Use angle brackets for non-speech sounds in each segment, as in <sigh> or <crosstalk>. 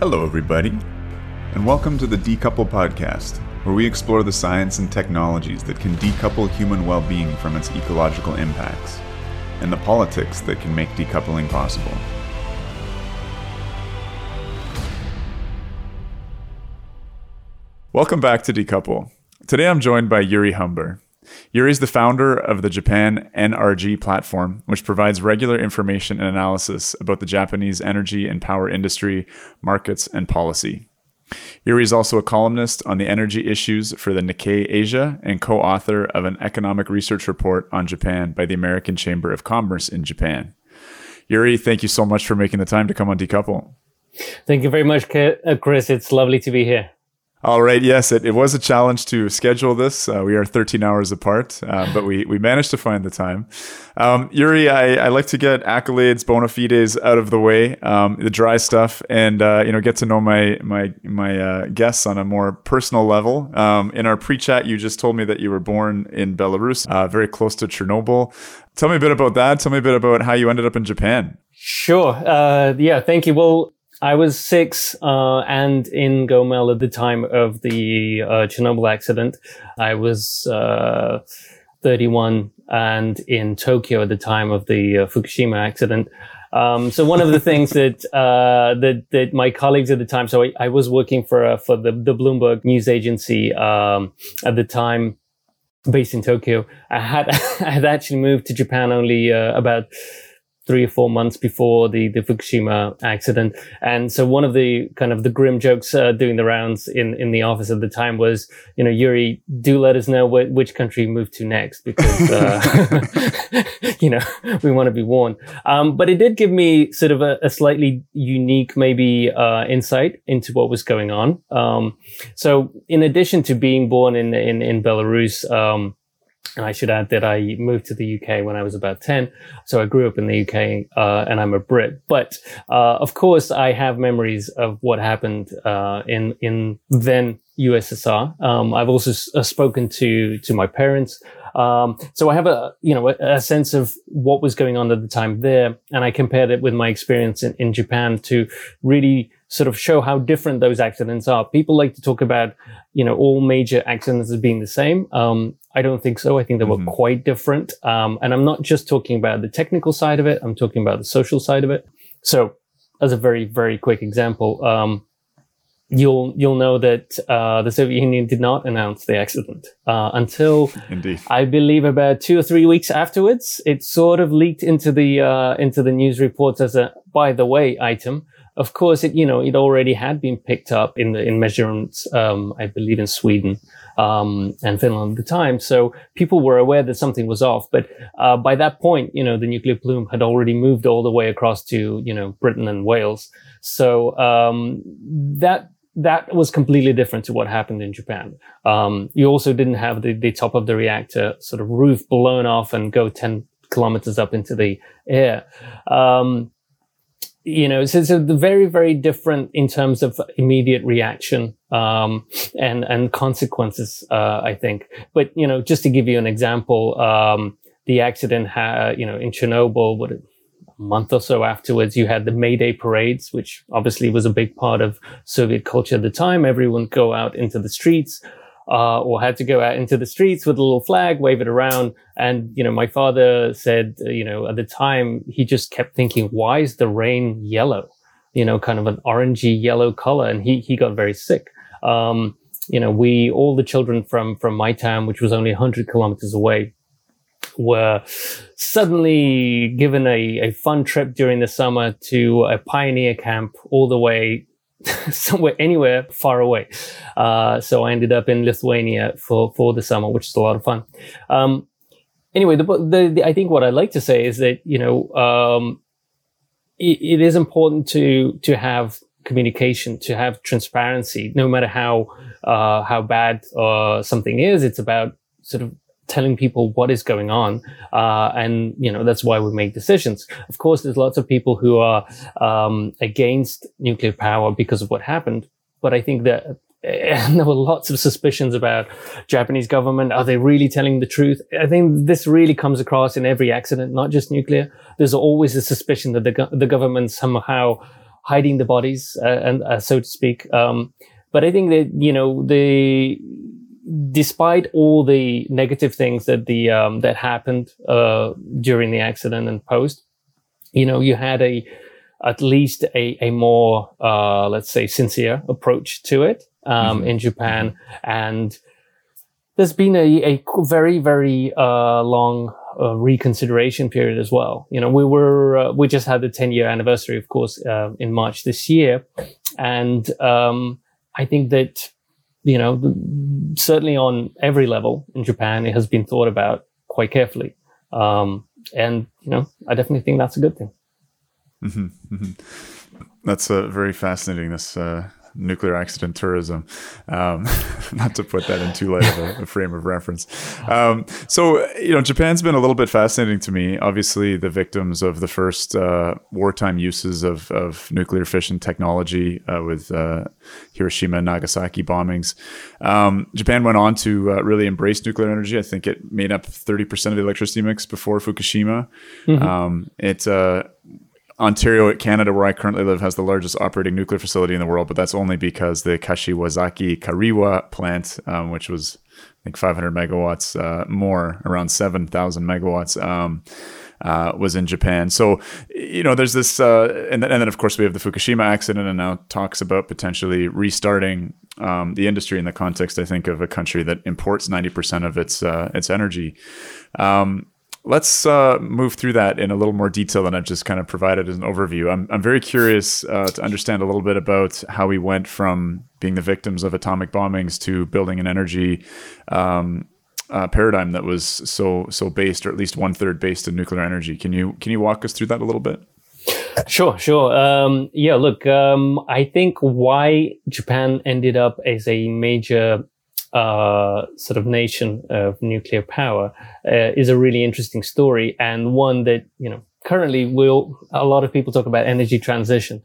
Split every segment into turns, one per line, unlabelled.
Hello, everybody, and welcome to the Decouple Podcast, where we explore the science and technologies that can decouple human well being from its ecological impacts, and the politics that can make decoupling possible. Welcome back to Decouple. Today I'm joined by Yuri Humber. Yuri is the founder of the Japan NRG platform, which provides regular information and analysis about the Japanese energy and power industry, markets, and policy. Yuri is also a columnist on the energy issues for the Nikkei Asia and co author of an economic research report on Japan by the American Chamber of Commerce in Japan. Yuri, thank you so much for making the time to come on Decouple.
Thank you very much, uh, Chris. It's lovely to be here.
All right. Yes, it, it was a challenge to schedule this. Uh, we are 13 hours apart, uh, but we, we managed to find the time. Um, Yuri, I, I like to get accolades, bona fides out of the way, um, the dry stuff, and uh, you know get to know my my my uh, guests on a more personal level. Um, in our pre-chat, you just told me that you were born in Belarus, uh, very close to Chernobyl. Tell me a bit about that. Tell me a bit about how you ended up in Japan.
Sure. Uh, yeah. Thank you. Well, I was six uh, and in Gomel at the time of the uh, Chernobyl accident. I was uh, 31 and in Tokyo at the time of the uh, Fukushima accident. Um, so one of the things that, <laughs> uh, that, that my colleagues at the time, so I, I was working for, uh, for the, the Bloomberg news agency, um, at the time based in Tokyo. I had, <laughs> I had actually moved to Japan only, about, three or four months before the, the Fukushima accident. And so one of the kind of the grim jokes uh, doing the rounds in, in the office at the time was, you know, Yuri, do let us know wh- which country you move to next because, uh, <laughs> you know, we want to be warned. Um, but it did give me sort of a, a slightly unique, maybe, uh, insight into what was going on. Um, so in addition to being born in, in, in Belarus, um, and I should add that I moved to the UK when I was about 10. So I grew up in the UK, uh, and I'm a Brit. But, uh, of course, I have memories of what happened, uh, in, in then USSR. Um, I've also s- uh, spoken to, to my parents. Um, so I have a, you know, a, a, sense of what was going on at the time there. And I compared it with my experience in, in Japan to really sort of show how different those accidents are. People like to talk about, you know, all major accidents as being the same. Um, I don't think so. I think they were mm-hmm. quite different. Um, and I'm not just talking about the technical side of it. I'm talking about the social side of it. So as a very, very quick example, um, you'll you'll know that uh, the Soviet Union did not announce the accident uh, until
Indeed.
I believe about two or three weeks afterwards. It sort of leaked into the uh, into the news reports as a by the way item. Of course, it you know it already had been picked up in the in measurements. Um, I believe in Sweden um, and Finland at the time, so people were aware that something was off. But uh, by that point, you know the nuclear plume had already moved all the way across to you know Britain and Wales. So um, that that was completely different to what happened in Japan. Um, you also didn't have the, the top of the reactor sort of roof blown off and go 10 kilometers up into the air. Um, you know, so it's a very, very different in terms of immediate reaction, um, and, and consequences, uh, I think. But, you know, just to give you an example, um, the accident, had, you know, in Chernobyl, what, a month or so afterwards, you had the May Day parades, which obviously was a big part of Soviet culture at the time. Everyone go out into the streets, uh, or had to go out into the streets with a little flag, wave it around. And, you know, my father said, uh, you know, at the time, he just kept thinking, why is the rain yellow? You know, kind of an orangey yellow color. And he, he got very sick. Um, you know, we, all the children from, from my town, which was only 100 kilometers away, were suddenly given a, a fun trip during the summer to a pioneer camp all the way <laughs> somewhere anywhere far away. Uh, so I ended up in Lithuania for, for the summer, which is a lot of fun. Um, anyway, the, the, the, I think what I'd like to say is that, you know, um, it, it is important to, to have communication, to have transparency, no matter how, uh, how bad, uh, something is. It's about sort of telling people what is going on. Uh, and, you know, that's why we make decisions. Of course, there's lots of people who are um, against nuclear power because of what happened. But I think that and <laughs> there were lots of suspicions about Japanese government. Are they really telling the truth? I think this really comes across in every accident, not just nuclear. There's always a suspicion that the, the government somehow hiding the bodies, uh, and uh, so to speak. Um, but I think that you know the despite all the negative things that the um, that happened uh, during the accident and post, you know, you had a at least a a more uh, let's say sincere approach to it um, mm-hmm. in Japan, and there's been a, a very very uh, long uh, reconsideration period as well. You know, we were uh, we just had the 10 year anniversary, of course, uh, in March this year, and um, I think that you know certainly on every level in Japan, it has been thought about quite carefully, um, and you know, I definitely think that's a good thing.
Mm-hmm, mm-hmm. That's uh, very fascinating. This uh, nuclear accident tourism, um, <laughs> not to put that in too light of a, a frame of reference. Um, so, you know, Japan's been a little bit fascinating to me. Obviously, the victims of the first uh, wartime uses of, of nuclear fission technology uh, with uh, Hiroshima and Nagasaki bombings. Um, Japan went on to uh, really embrace nuclear energy. I think it made up 30% of the electricity mix before Fukushima. Mm-hmm. Um, it uh, Ontario, Canada, where I currently live, has the largest operating nuclear facility in the world, but that's only because the Kashiwazaki Kariwa plant, um, which was I think 500 megawatts uh, more, around 7,000 megawatts, um, uh, was in Japan. So, you know, there's this, uh, and, then, and then of course we have the Fukushima accident, and now talks about potentially restarting um, the industry in the context, I think, of a country that imports 90% of its uh, its energy. Um, let's uh, move through that in a little more detail than I've just kind of provided as an overview. I'm, I'm very curious uh, to understand a little bit about how we went from being the victims of atomic bombings to building an energy um, uh, paradigm that was so so based, or at least one third based in nuclear energy. Can you can you walk us through that a little bit?
Sure, sure. Um, yeah, look, um, I think why Japan ended up as a major uh, sort of nation of nuclear power uh, is a really interesting story and one that you know currently will a lot of people talk about energy transition.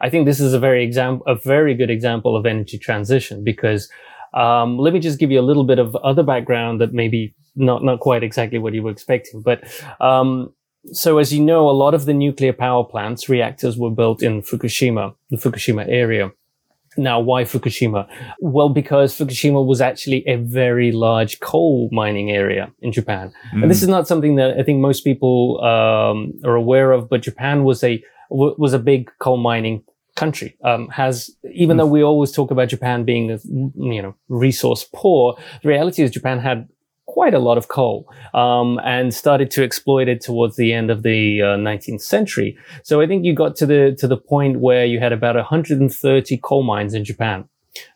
I think this is a very example, a very good example of energy transition because um, let me just give you a little bit of other background that maybe not not quite exactly what you were expecting, but um, so as you know, a lot of the nuclear power plants reactors were built in Fukushima, the Fukushima area. Now, why Fukushima? Well, because Fukushima was actually a very large coal mining area in Japan. Mm. And this mm. is not something that I think most people um, are aware of, but Japan was a was a big coal mining country. Um, has even mm. though we always talk about Japan being you know resource poor, the reality is Japan had quite a lot of coal um, and started to exploit it towards the end of the uh, 19th century. So I think you got to the to the point where you had about 130 coal mines in Japan.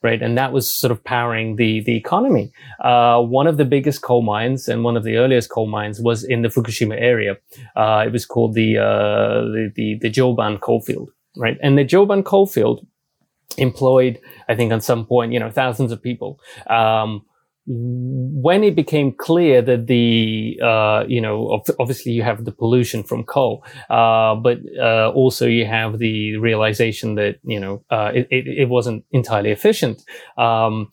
Right, and that was sort of powering the the economy. Uh, one of the biggest coal mines and one of the earliest coal mines was in the Fukushima area. Uh, it was called the, uh, the the the Joban coalfield. Right, and the Joban coalfield employed, I think, at some point, you know, thousands of people. Um, when it became clear that the, uh, you know, obviously you have the pollution from coal, uh, but uh, also you have the realization that, you know, uh, it, it, wasn't entirely efficient. Um,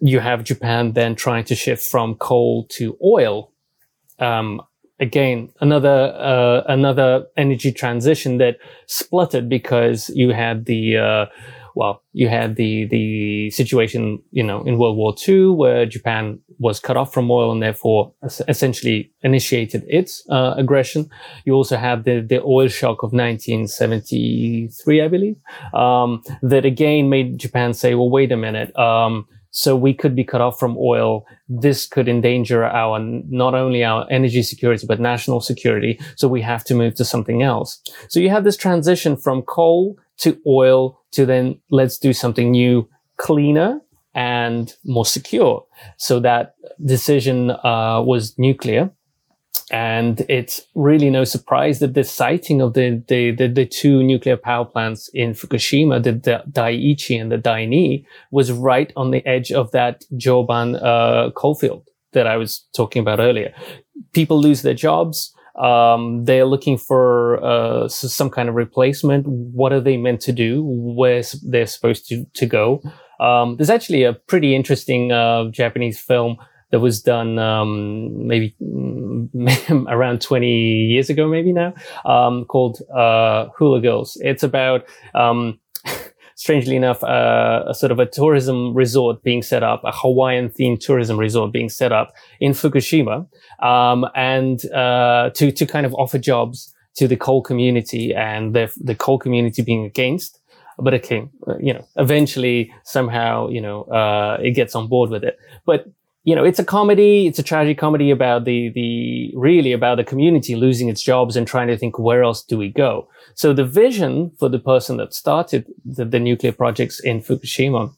you have Japan then trying to shift from coal to oil. Um, again, another, uh, another energy transition that spluttered because you had the, uh, well, you had the the situation, you know, in World War II where Japan was cut off from oil and therefore essentially initiated its uh, aggression. You also had the the oil shock of 1973, I believe, um, that again made Japan say, well, wait a minute. Um, so we could be cut off from oil. This could endanger our, not only our energy security, but national security. So we have to move to something else. So you have this transition from coal to oil to then let's do something new, cleaner and more secure. So that decision uh, was nuclear. And it's really no surprise that the siting of the, the, the, the two nuclear power plants in Fukushima, the, the Daiichi and the Daini, was right on the edge of that Joban uh, coalfield that I was talking about earlier. People lose their jobs. Um, they're looking for uh, some kind of replacement. What are they meant to do? Where they're supposed to, to go? Um, there's actually a pretty interesting uh, Japanese film that was done um, maybe <laughs> around 20 years ago, maybe now, um, called uh, Hula Girls. It's about um, strangely enough, uh, a sort of a tourism resort being set up, a Hawaiian themed tourism resort being set up in Fukushima, um, and uh, to to kind of offer jobs to the coal community, and the the coal community being against. But it came, you know, eventually somehow, you know, uh, it gets on board with it. But you know, it's a comedy. It's a tragic comedy about the, the, really about the community losing its jobs and trying to think, where else do we go? So the vision for the person that started the, the nuclear projects in Fukushima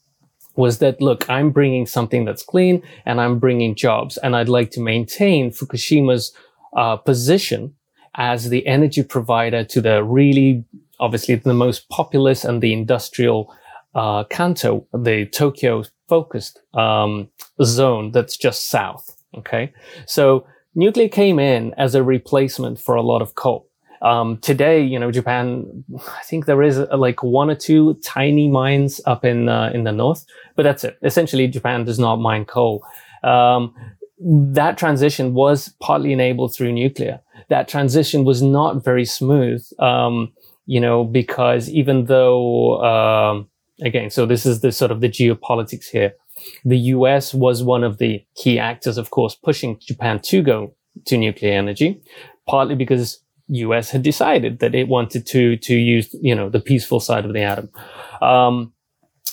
was that, look, I'm bringing something that's clean and I'm bringing jobs and I'd like to maintain Fukushima's uh, position as the energy provider to the really, obviously the most populous and the industrial uh, Kanto, the Tokyo focused um, zone that's just south. Okay. So nuclear came in as a replacement for a lot of coal. Um, today, you know, Japan, I think there is uh, like one or two tiny mines up in, uh, in the north, but that's it. Essentially, Japan does not mine coal. Um, that transition was partly enabled through nuclear. That transition was not very smooth, um, you know, because even though, um, again, so this is the sort of the geopolitics here. The US was one of the key actors, of course, pushing Japan to go to nuclear energy, partly because US had decided that it wanted to, to use, you know, the peaceful side of the atom. Um,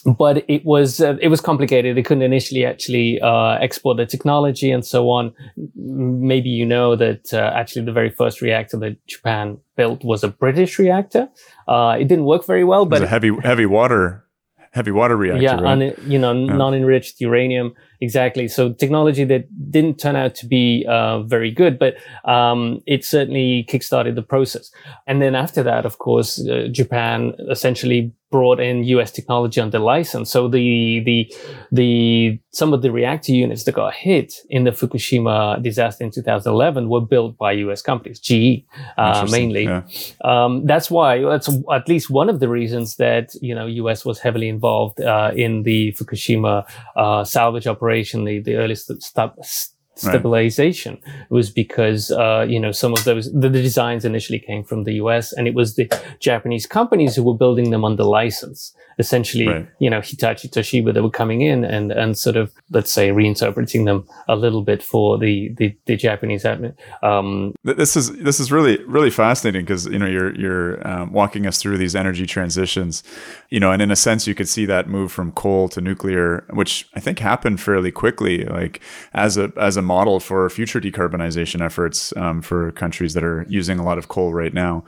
but it was uh, it was complicated. They couldn't initially actually uh, export the technology and so on. Maybe you know that uh, actually the very first reactor that Japan built was a British reactor. Uh, it didn't work very well, but
it was a heavy heavy water heavy water reactor.
Yeah,
right?
un, you know, yeah. non-enriched uranium. Exactly. So technology that didn't turn out to be uh, very good, but um, it certainly kickstarted the process. And then after that, of course, uh, Japan essentially brought in U.S. technology under license. So the the the some of the reactor units that got hit in the Fukushima disaster in 2011 were built by U.S. companies, GE uh, mainly. Yeah. Um, that's why that's at least one of the reasons that you know U.S. was heavily involved uh, in the Fukushima uh, salvage operation, the the earliest st- stabilization right. was because uh, you know some of those the, the, designs initially came from the US and it was the Japanese companies who were building them under license essentially right. you know Hitachi Toshiba that were coming in and and sort of let's say reinterpreting them a little bit for the the, the Japanese admin um,
this is this is really really fascinating because you know you're you're um, walking us through these energy transitions you know and in a sense you could see that move from coal to nuclear which I think happened fairly quickly like as a as a model for future decarbonization efforts um, for countries that are using a lot of coal right now.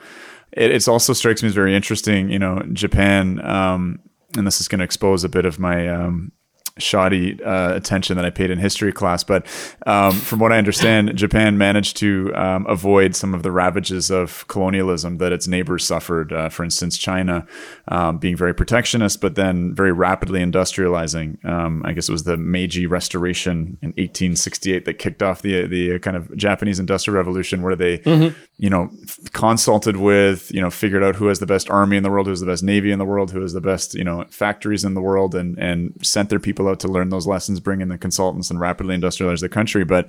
It it's also strikes me as very interesting. You know, Japan, um, and this is going to expose a bit of my um, shoddy uh, attention that I paid in history class. But um, from what I understand, Japan managed to um, avoid some of the ravages of colonialism that its neighbors suffered. Uh, for instance, China um, being very protectionist, but then very rapidly industrializing. Um, I guess it was the Meiji Restoration in 1868 that kicked off the the kind of Japanese Industrial Revolution, where they, mm-hmm. You know, consulted with, you know, figured out who has the best army in the world, who has the best navy in the world, who has the best, you know, factories in the world, and and sent their people out to learn those lessons, bring in the consultants, and rapidly industrialize the country. But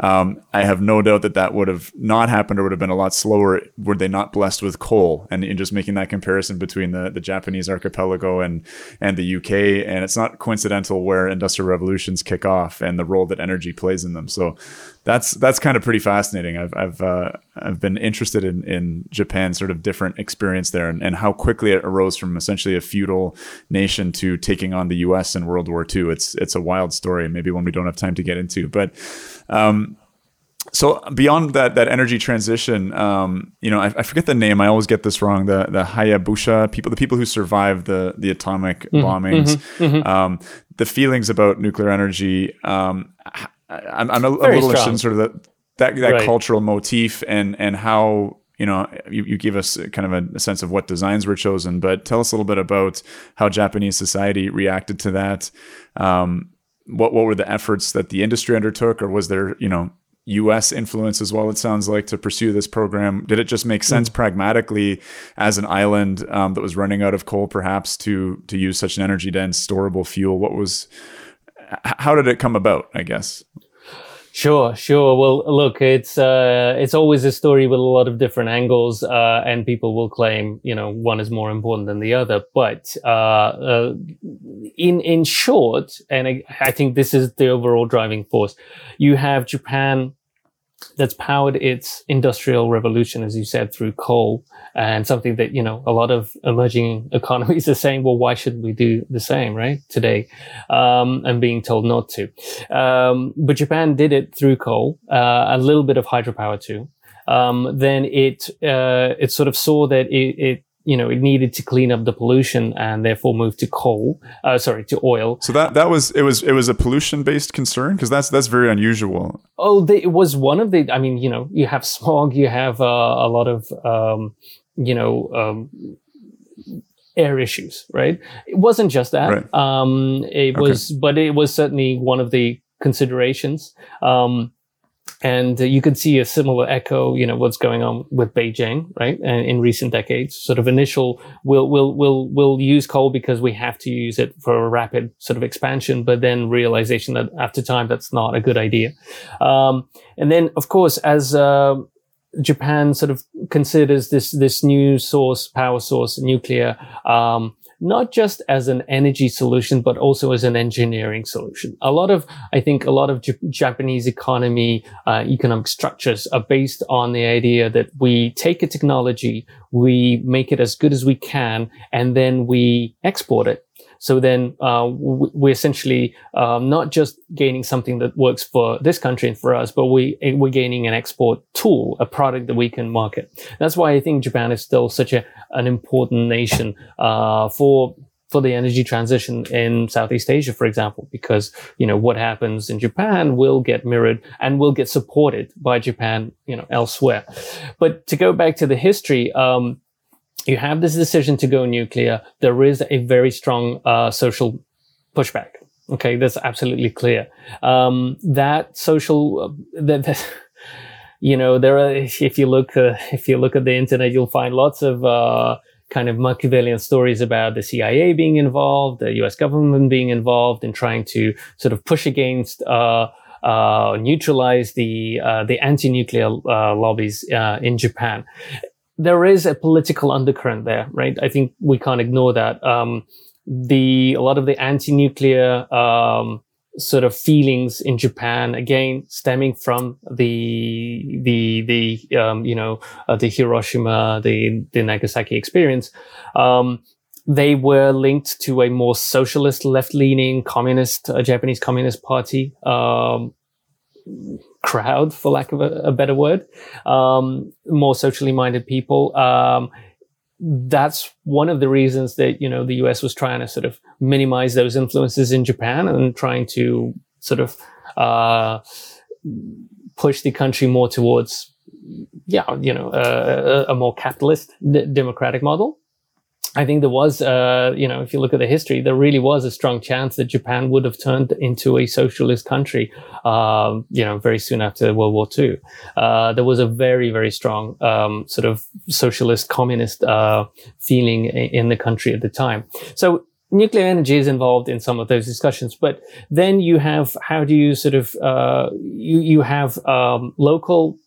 um, I have no doubt that that would have not happened or would have been a lot slower were they not blessed with coal. And in just making that comparison between the, the Japanese archipelago and and the UK, and it's not coincidental where industrial revolutions kick off and the role that energy plays in them. So that's that's kind of pretty fascinating. I've I've uh, I've been interested in in Japan's sort of different experience there and, and how quickly it arose from essentially a feudal nation to taking on the U.S. in World War II. It's it's a wild story, maybe one we don't have time to get into, but. Um, so beyond that that energy transition, um, you know, I, I, forget the name. I always get this wrong. The the Hayabusa people, the people who survived the the atomic mm-hmm, bombings, mm-hmm, mm-hmm. Um, the feelings about nuclear energy. Um, I'm, I'm a, a little interested in sort of the, that that right. cultural motif and and how you know you, you give us kind of a, a, sense of what designs were chosen, but tell us a little bit about how Japanese society reacted to that. Um, what what were the efforts that the industry undertook, or was there you know U.S. influence as well. It sounds like to pursue this program. Did it just make sense mm. pragmatically as an island um, that was running out of coal, perhaps to to use such an energy dense storable fuel? What was how did it come about? I guess.
Sure, sure. Well, look, it's uh, it's always a story with a lot of different angles, uh, and people will claim, you know, one is more important than the other. But uh, uh in in short, and I, I think this is the overall driving force, you have Japan that's powered its industrial revolution, as you said, through coal and something that, you know, a lot of emerging <laughs> economies are saying, well, why shouldn't we do the same, right? Today, um, and being told not to. Um, but Japan did it through coal, uh, a little bit of hydropower too. Um, then it, uh, it sort of saw that it, it you know, it needed to clean up the pollution and therefore move to coal, uh, sorry, to oil.
So that, that was, it was, it was a pollution based concern because that's, that's very unusual.
Oh, they, it was one of the, I mean, you know, you have smog, you have uh, a lot of, um, you know, um, air issues, right? It wasn't just that. Right. Um, it okay. was, but it was certainly one of the considerations. Um, and uh, you could see a similar echo, you know, what's going on with Beijing, right? And in recent decades, sort of initial, we'll, we'll, we'll, we'll use coal because we have to use it for a rapid sort of expansion, but then realization that after time, that's not a good idea. Um, and then, of course, as, uh, Japan sort of considers this, this new source, power source, nuclear, um, not just as an energy solution, but also as an engineering solution. A lot of, I think a lot of J- Japanese economy, uh, economic structures are based on the idea that we take a technology, we make it as good as we can, and then we export it so then uh, we're essentially um, not just gaining something that works for this country and for us, but we we're gaining an export tool, a product that we can market. That's why I think Japan is still such a an important nation uh, for for the energy transition in Southeast Asia, for example, because, you know, what happens in Japan will get mirrored and will get supported by Japan, you know, elsewhere. But to go back to the history, um, you have this decision to go nuclear. There is a very strong uh, social pushback. Okay, that's absolutely clear. Um, that social uh, that, that, <laughs> you know there are if you look uh, if you look at the internet, you'll find lots of uh, kind of Machiavellian stories about the CIA being involved, the U.S. government being involved in trying to sort of push against. Uh, uh, neutralize the uh, the anti-nuclear uh, lobbies uh, in Japan there is a political undercurrent there, right? I think we can't ignore that. Um, the a lot of the anti-nuclear um, sort of feelings in Japan, again, stemming from the the the um, you know uh, the Hiroshima, the the Nagasaki experience. Um, they were linked to a more socialist, left-leaning, communist, uh, Japanese Communist Party um, crowd, for lack of a, a better word, um, more socially minded people. Um, that's one of the reasons that you know the US was trying to sort of minimize those influences in Japan and trying to sort of uh, push the country more towards, yeah, you know, a, a more capitalist d- democratic model. I think there was, uh, you know, if you look at the history, there really was a strong chance that Japan would have turned into a socialist country, um, you know, very soon after World War II. Uh, there was a very, very strong um, sort of socialist communist uh, feeling in the country at the time. So nuclear energy is involved in some of those discussions, but then you have how do you sort of uh, you you have um, local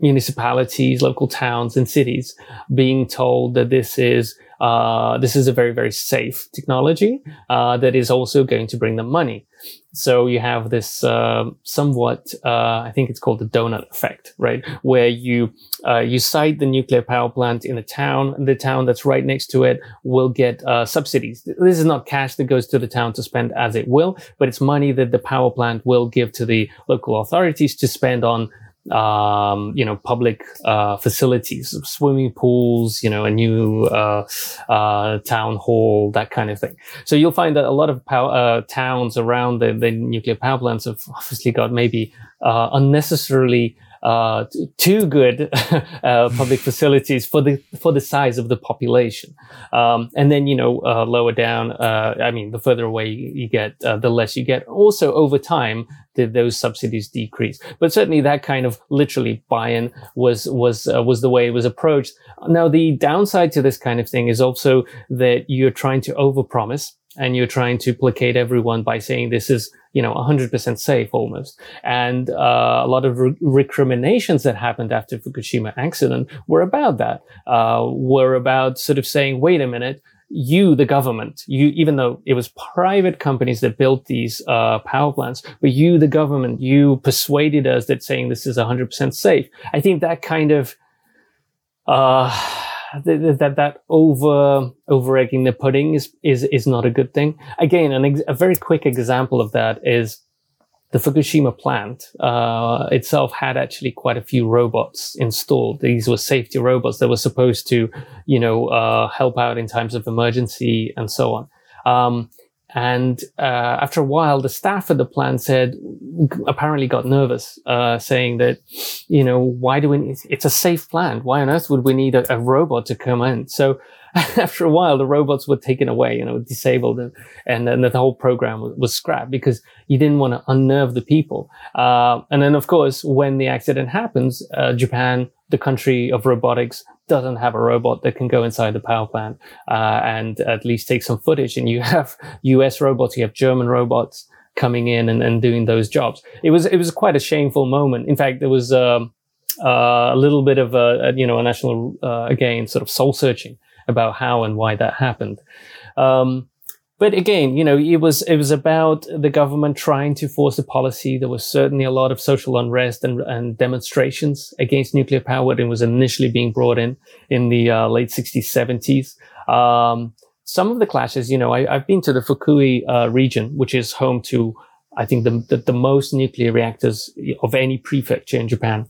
municipalities, local towns and cities being told that this is uh, this is a very very safe technology uh, that is also going to bring them money. So you have this uh, somewhat, uh, I think it's called the donut effect, right? Where you uh, you site the nuclear power plant in a town, the town that's right next to it will get uh, subsidies. This is not cash that goes to the town to spend as it will, but it's money that the power plant will give to the local authorities to spend on um, you know, public uh, facilities, swimming pools, you know, a new uh, uh, town hall, that kind of thing. So you'll find that a lot of power, uh, towns around the, the, nuclear power plants have obviously got maybe uh, unnecessarily uh, too good <laughs> uh, public facilities for the for the size of the population. Um, and then you know uh, lower down, uh, I mean, the further away you get, uh, the less you get. Also, over time, the, those subsidies decrease. But certainly, that kind of literally buy-in was was uh, was the way it was approached. Now, the downside to this kind of thing is also that you're trying to overpromise and you're trying to placate everyone by saying this is you know, 100% safe almost. And uh, a lot of re- recriminations that happened after Fukushima accident were about that, uh, were about sort of saying, wait a minute, you, the government, you, even though it was private companies that built these uh, power plants, but you, the government, you persuaded us that saying this is 100% safe. I think that kind of uh, that that, over over egging the pudding is is is not a good thing. Again, an ex- a very quick example of that is the Fukushima plant uh, itself had actually quite a few robots installed. These were safety robots that were supposed to, you know, uh, help out in times of emergency and so on. Um, and uh, after a while, the staff at the plant said, apparently got nervous, uh, saying that, you know, why do we? It's a safe plant. Why on earth would we need a, a robot to come in? So <laughs> after a while, the robots were taken away, you know, disabled, and and, and the whole program was, was, scrapped because you didn't want to unnerve the people. Uh, and then, of course, when the accident happens, uh, Japan, the country of robotics, doesn't have a robot that can go inside the power plant uh, and at least take some footage. And you <laughs> have U.S. robots, you have German robots coming in and, and doing those jobs. It was it was quite a shameful moment. In fact, there was. Um, uh, a little bit of a, a you know a national uh, again sort of soul searching about how and why that happened. Um, but again, you know, it was it was about the government trying to force a policy. There was certainly a lot of social unrest and, and demonstrations against nuclear power when it was initially being brought in in the uh, late 60s, 70s. Um, some of the clashes, you know, I, have been to the Fukui uh, region, which is home to, I think, the, the, the most nuclear reactors of any prefecture in Japan.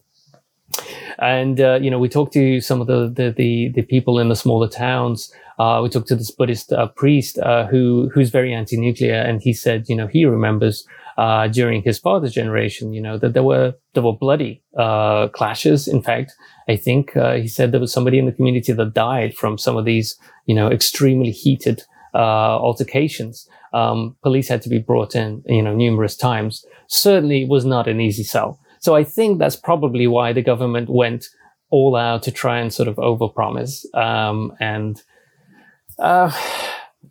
And, uh, you know, we talked to some of the, the, the, the people in the smaller towns. Uh, we talked to this Buddhist uh, priest, uh, who, who's very anti-nuclear. And he said, you know, he remembers, uh, during his father's generation, you know, that there were, there were bloody, uh, clashes. In fact, I think, he said there was somebody in the community that died from some of these, you know, extremely heated, altercations. Um, police had to be brought in, you know, numerous times. Certainly was not an easy sell. So I think that's probably why the government went all out to try and sort of overpromise. Um, and, uh,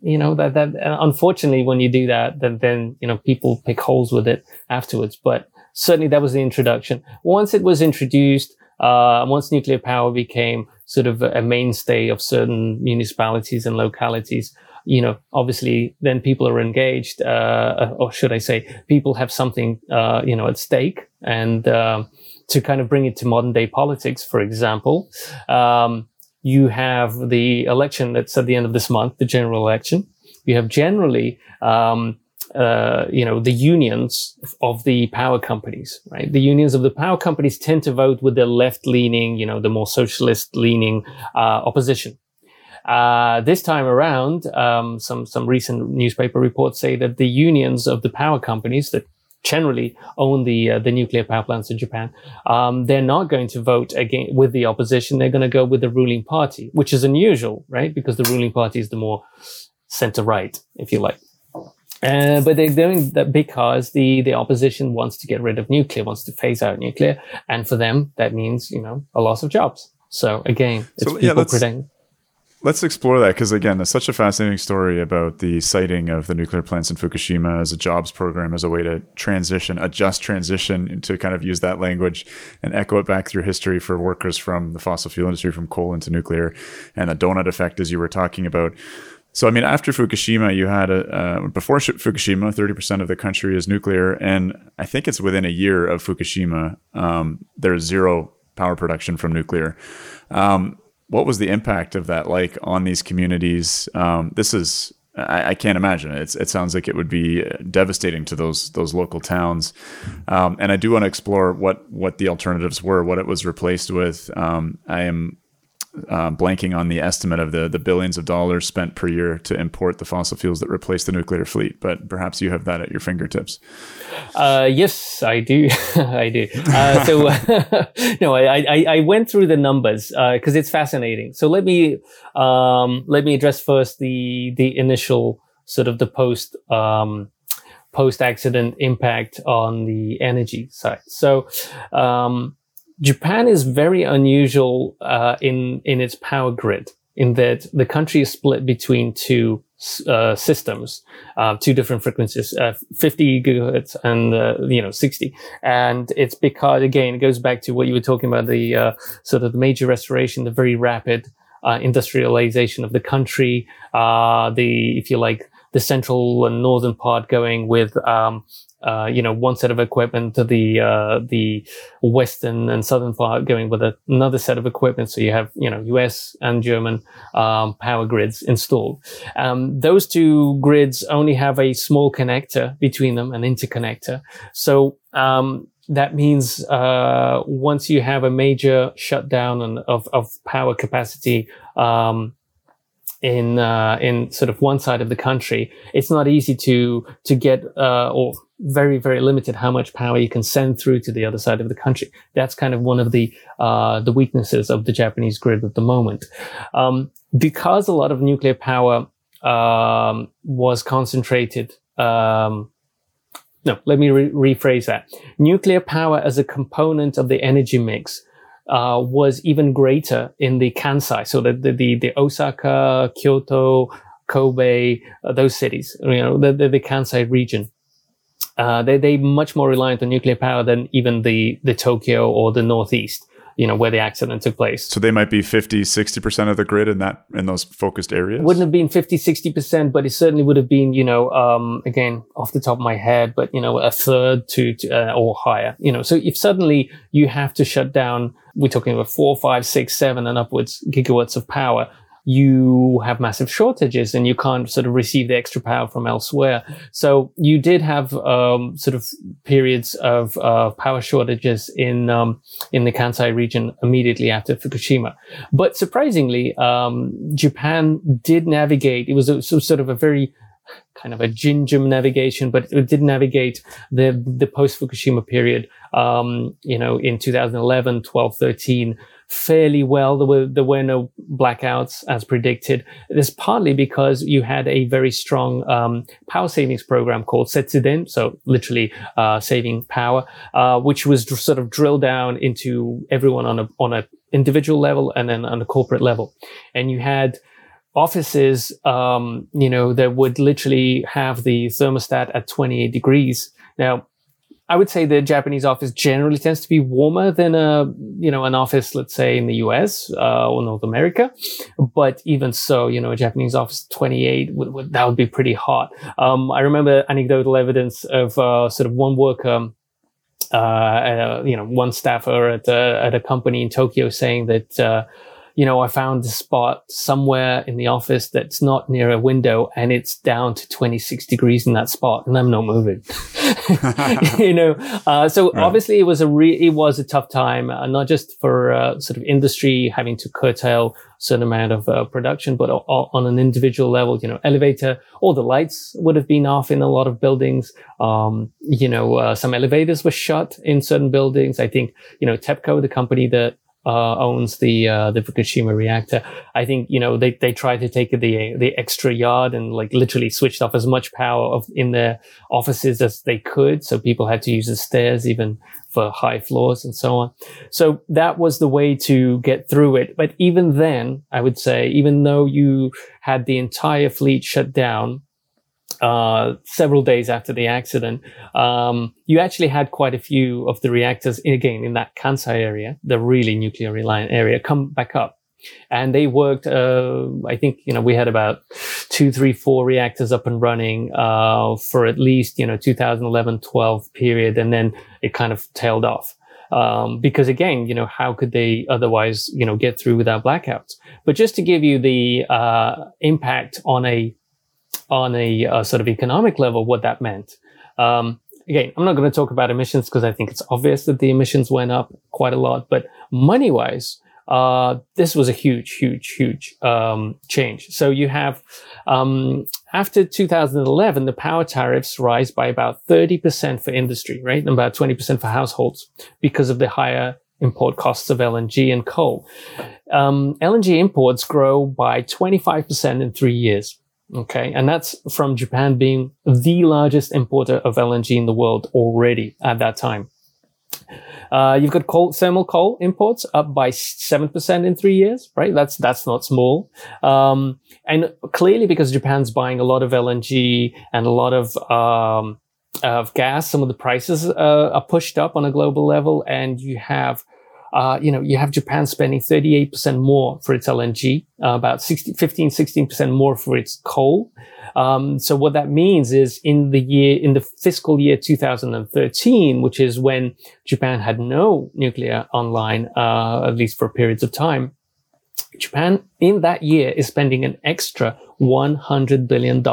you know, that, that, unfortunately, when you do that, then, then, you know, people pick holes with it afterwards. But certainly that was the introduction. Once it was introduced, uh, once nuclear power became sort of a mainstay of certain municipalities and localities, you know, obviously then people are engaged, uh, or should I say, people have something, uh, you know, at stake. And um, to kind of bring it to modern day politics, for example, um, you have the election that's at the end of this month, the general election. You have generally, um, uh, you know, the unions of the power companies, right? The unions of the power companies tend to vote with the left leaning, you know, the more socialist leaning uh, opposition. Uh, this time around, um, some some recent newspaper reports say that the unions of the power companies that generally own the uh, the nuclear power plants in Japan, um, they're not going to vote again with the opposition. They're going to go with the ruling party, which is unusual, right? Because the ruling party is the more center right, if you like. Uh, but they're doing that because the, the opposition wants to get rid of nuclear, wants to phase out nuclear. And for them, that means, you know, a loss of jobs. So again, it's so, people yeah,
Let's explore that because again, it's such a fascinating story about the siting of the nuclear plants in Fukushima as a jobs program, as a way to transition, a just transition, to kind of use that language and echo it back through history for workers from the fossil fuel industry, from coal into nuclear, and the donut effect, as you were talking about. So, I mean, after Fukushima, you had a uh, before Fukushima, thirty percent of the country is nuclear, and I think it's within a year of Fukushima, um, there's zero power production from nuclear. Um, what was the impact of that like on these communities? Um, this is I, I, can't imagine it. It's, it sounds like it would be devastating to those those local towns. Um, and I do want to explore what what the alternatives were, what it was replaced with. Um, I am uh, blanking on the estimate of the the billions of dollars spent per year to import the fossil fuels that replace the nuclear fleet. But perhaps you have that at your fingertips.
Uh, yes, I do. <laughs> I do. Uh, so <laughs> no, I, I, I went through the numbers because uh, it's fascinating. So let me um, let me address first the the initial sort of the post. Um, post accident impact on the energy side. So, um, Japan is very unusual uh, in in its power grid in that the country is split between two uh, systems, uh, two different frequencies, uh, 50 gigahertz and, uh, you know, 60. And it's because, again, it goes back to what you were talking about, the uh, sort of the Meiji Restoration, the very rapid uh, industrialization of the country, the, if you like, the central and northern part going with, um, uh, you know, one set of equipment to the, uh, the western and southern part going with another set of equipment. So you have, you know, US and German, um, power grids installed. Um, those two grids only have a small connector between them, an interconnector. So, um, that means, uh, once you have a major shutdown and of, of power capacity, um, in uh, in sort of one side of the country, it's not easy to to get uh, or very very limited how much power you can send through to the other side of the country. That's kind of one of the uh, the weaknesses of the Japanese grid at the moment, um, because a lot of nuclear power um, was concentrated. Um, no, let me re- rephrase that. Nuclear power as a component of the energy mix uh, was even greater in the Kansai, so the the the, the Osaka, Kyoto, Kobe, uh, those cities, you know, the, the, the Kansai region. Uh, they they much more reliant on nuclear power than even the the Tokyo or the Northeast you know where the accident took place.
So they might be 50 60% of the grid in that in those focused areas?
Wouldn't have been 50 60% but it certainly would have been you know um, again off the top of my head but you know a third to, to uh, or higher you know. So if suddenly you have to shut down we're talking about four five six seven and upwards gigawatts of power you have massive shortages and you can't sort of receive the extra power from elsewhere. So you did have um, sort of periods of uh, power shortages in um, in the Kansai region immediately after Fukushima. But surprisingly, um, Japan did navigate. It was a, sort of a very kind of a ginjum navigation, but it did navigate the the post Fukushima period. Um, you know, in 2011, 12, 13 fairly well. There were, there were no blackouts as predicted. This partly because you had a very strong, um, power savings program called Setsuden. So literally, uh, saving power, uh, which was sort of drilled down into everyone on a, on a individual level and then on a corporate level. And you had, offices, um, you know, that would literally have the thermostat at 28 degrees. Now, I would say the Japanese office generally tends to be warmer than a, you know, an office, let's say in the US uh, or North America. But even so, you know, a Japanese office 28 would, would that would be pretty hot. Um, I remember anecdotal evidence of uh, sort of one worker. Uh, uh, you know, one staffer at a, at a company in Tokyo saying that, uh, you know, I found a spot somewhere in the office that's not near a window and it's down to 26 degrees in that spot and I'm not moving. <laughs> <laughs> you know, uh, so right. obviously it was a re- it was a tough time, uh, not just for uh, sort of industry having to curtail certain amount of uh, production, but o- on an individual level, you know, elevator, all the lights would have been off in a lot of buildings. Um, you know, uh, some elevators were shut in certain buildings. I think, you know, TEPCO, the company that uh, owns the uh, the Fukushima reactor. I think you know they they tried to take the the extra yard and like literally switched off as much power of in their offices as they could, so people had to use the stairs even for high floors and so on. So that was the way to get through it. But even then, I would say, even though you had the entire fleet shut down, uh, several days after the accident, um, you actually had quite a few of the reactors, again, in that Kansai area, the really nuclear reliant area, come back up. And they worked, uh, I think, you know, we had about two, three, four reactors up and running, uh, for at least, you know, 2011, 12 period. And then it kind of tailed off. Um, because again, you know, how could they otherwise, you know, get through without blackouts? But just to give you the, uh, impact on a on a, a sort of economic level what that meant. Um, again, I'm not going to talk about emissions because I think it's obvious that the emissions went up quite a lot, but money wise, uh, this was a huge, huge, huge um, change. So you have um, after 2011, the power tariffs rise by about 30% for industry, right, and about 20% for households because of the higher import costs of LNG and coal. Um, LNG imports grow by 25% in three years. Okay. And that's from Japan being the largest importer of LNG in the world already at that time. Uh, you've got coal, thermal coal imports up by 7% in three years, right? That's, that's not small. Um, and clearly because Japan's buying a lot of LNG and a lot of, um, of gas, some of the prices uh, are pushed up on a global level, and you have uh, you know, you have Japan spending 38% more for its LNG, uh, about 60, 15, 16% more for its coal. Um, so what that means is in the year, in the fiscal year 2013, which is when Japan had no nuclear online, uh, at least for periods of time, Japan in that year is spending an extra $100 billion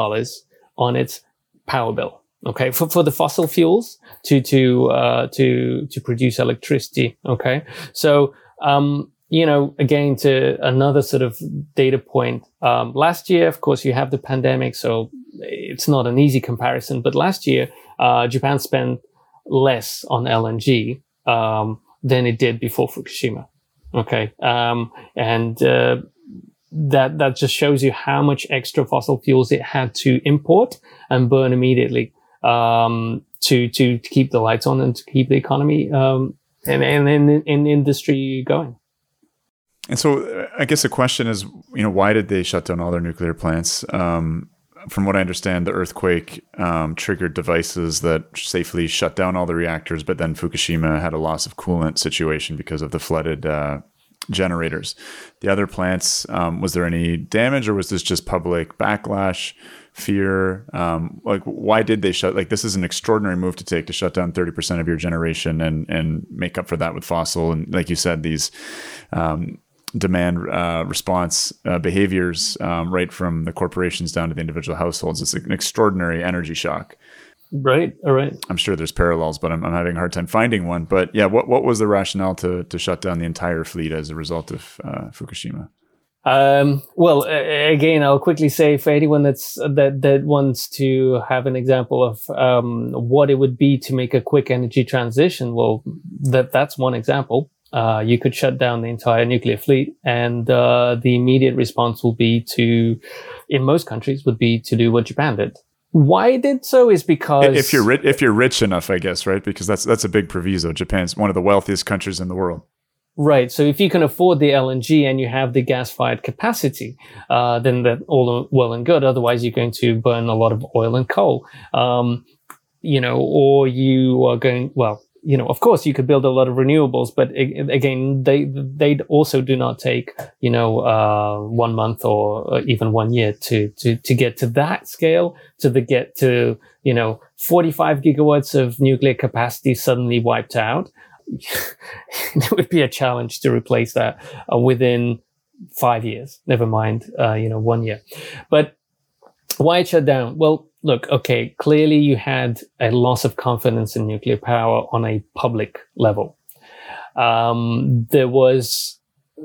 on its power bill. Okay. For, for the fossil fuels to, to, uh, to, to produce electricity. Okay. So, um, you know, again, to another sort of data point. Um, last year, of course, you have the pandemic, so it's not an easy comparison. But last year, uh, Japan spent less on LNG um, than it did before Fukushima. Okay, um, and uh, that that just shows you how much extra fossil fuels it had to import and burn immediately um, to, to keep the lights on and to keep the economy um, and and in, in industry going.
And so, uh, I guess the question is, you know, why did they shut down all their nuclear plants? Um, from what I understand, the earthquake um, triggered devices that safely shut down all the reactors, but then Fukushima had a loss of coolant situation because of the flooded uh, generators. The other plants, um, was there any damage, or was this just public backlash? Fear um, like why did they shut like this is an extraordinary move to take to shut down 30% of your generation and and make up for that with fossil and like you said these um, demand uh, response uh, behaviors um, right from the corporations down to the individual households. It's an extraordinary energy shock.
Right all right.
I'm sure there's parallels but I'm, I'm having a hard time finding one. But yeah what, what was the rationale to, to shut down the entire fleet as a result of uh, fukushima
um, well, again, I'll quickly say for anyone that's that that wants to have an example of um, what it would be to make a quick energy transition. Well, that that's one example. Uh, you could shut down the entire nuclear fleet, and uh, the immediate response will be to, in most countries, would be to do what Japan did. Why it did so is because
if you're ri- if you're rich enough, I guess, right? Because that's that's a big proviso. Japan's one of the wealthiest countries in the world.
Right. So if you can afford the LNG and you have the gas-fired capacity, uh, then that all well and good. Otherwise, you're going to burn a lot of oil and coal. Um, you know, or you are going, well, you know, of course you could build a lot of renewables, but again, they, they also do not take, you know, uh, one month or even one year to, to, to get to that scale, to the get to, you know, 45 gigawatts of nuclear capacity suddenly wiped out. <laughs> it would be a challenge to replace that uh, within five years. Never mind, uh, you know, one year. But why it shut down? Well, look, okay, clearly you had a loss of confidence in nuclear power on a public level. Um, there was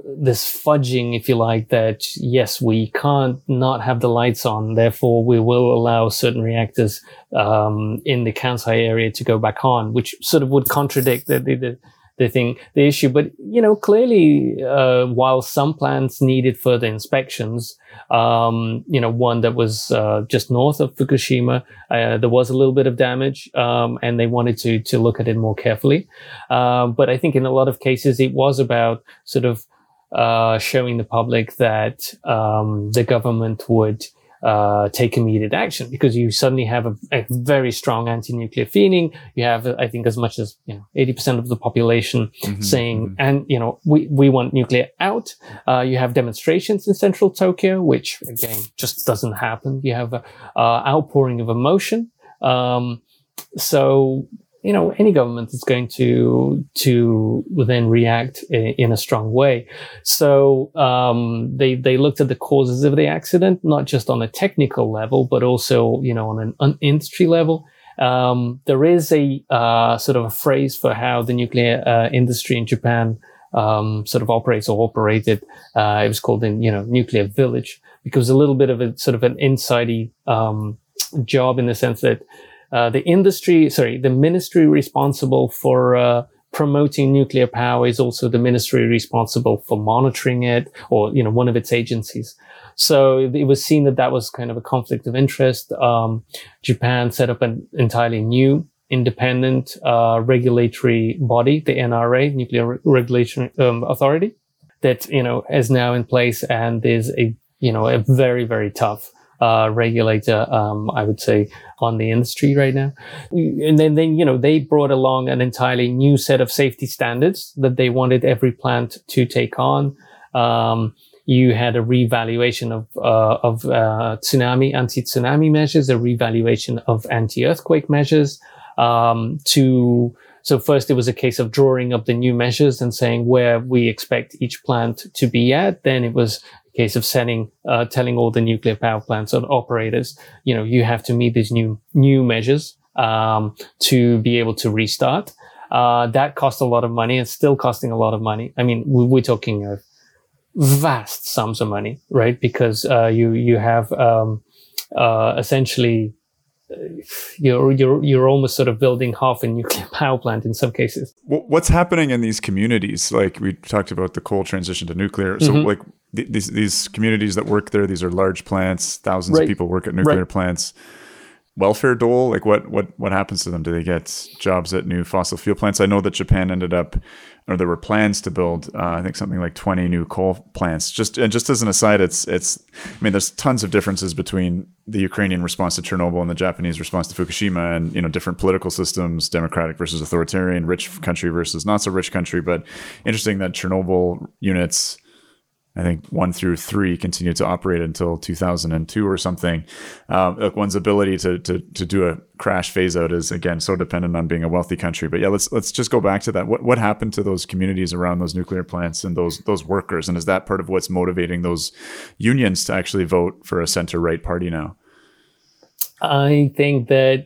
this fudging, if you like, that yes, we can't not have the lights on. Therefore, we will allow certain reactors um, in the Kansai area to go back on, which sort of would contradict the, the, the thing, the issue. But you know, clearly, uh, while some plants needed further inspections, um, you know, one that was uh, just north of Fukushima, uh, there was a little bit of damage, um, and they wanted to to look at it more carefully. Um, but I think in a lot of cases, it was about sort of uh, showing the public that um, the government would uh, take immediate action because you suddenly have a, a, very strong anti-nuclear feeling. You have, I think, as much as you know, eighty percent of the population mm-hmm, saying, mm-hmm. and you know, we we want nuclear out. Uh, you have demonstrations in central Tokyo, which again just doesn't happen. You have a outpouring of emotion. Um, so you know, any government is going to, to then react in, in a strong way. So, um, they, they looked at the causes of the accident, not just on a technical level, but also, you know, on an, an industry level. Um, there is a, uh, sort of a phrase for how the nuclear, uh, industry in Japan, um, sort of operates or operated. Uh, it was called in, you know, nuclear village because a little bit of a sort of an insidey, um, job in the sense that uh, the industry, sorry, the ministry responsible for uh, promoting nuclear power is also the ministry responsible for monitoring it, or you know, one of its agencies. So it was seen that that was kind of a conflict of interest. Um, Japan set up an entirely new independent uh, regulatory body, the NRA, Nuclear Re- Regulation um, Authority, that you know is now in place and is a you know a very very tough uh, regulator, um, I would say, on the industry right now. And then, then, you know, they brought along an entirely new set of safety standards that they wanted every plant to take on. Um, you had a revaluation of uh, of uh, tsunami anti-tsunami measures, a revaluation of anti-earthquake measures. Um, to so first it was a case of drawing up the new measures and saying where we expect each plant to be at. Then it was case of sending uh, telling all the nuclear power plants and operators, you know, you have to meet these new new measures um, to be able to restart. Uh, that cost a lot of money. It's still costing a lot of money. I mean, we're talking of vast sums of money, right? Because uh, you you have um, uh, essentially you're you're you're almost sort of building half a nuclear <laughs> power plant in some cases.
What's happening in these communities? Like we talked about the coal transition to nuclear. So mm-hmm. like th- these these communities that work there, these are large plants. Thousands right. of people work at nuclear right. plants welfare dole? Like what what what happens to them? Do they get jobs at new fossil fuel plants? I know that Japan ended up, or there were plans to build, uh, I think something like twenty new coal plants. Just and just as an aside, it's it's. I mean, there's tons of differences between the Ukrainian response to Chernobyl and the Japanese response to Fukushima, and you know different political systems, democratic versus authoritarian, rich country versus not so rich country. But interesting that Chernobyl units I think one through three continued to operate until 2002 or something. Um, one's ability to, to to do a crash phase out is again so dependent on being a wealthy country. But yeah, let's let's just go back to that. What what happened to those communities around those nuclear plants and those those workers? And is that part of what's motivating those unions to actually vote for a center right party now?
I think that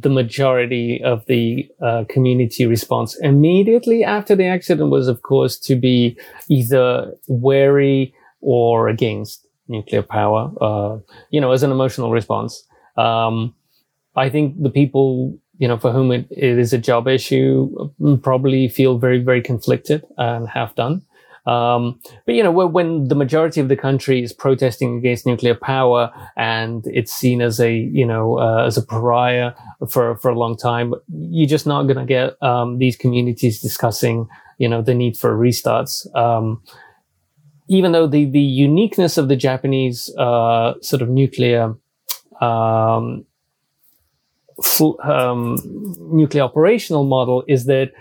the majority of the uh, community response immediately after the accident was, of course, to be either wary or against nuclear power, uh, you know, as an emotional response. Um, I think the people, you know, for whom it, it is a job issue probably feel very, very conflicted and have done. Um, but you know, when the majority of the country is protesting against nuclear power and it's seen as a you know uh, as a pariah for for a long time, you're just not going to get um, these communities discussing you know the need for restarts. Um, even though the the uniqueness of the Japanese uh, sort of nuclear um, um, nuclear operational model is that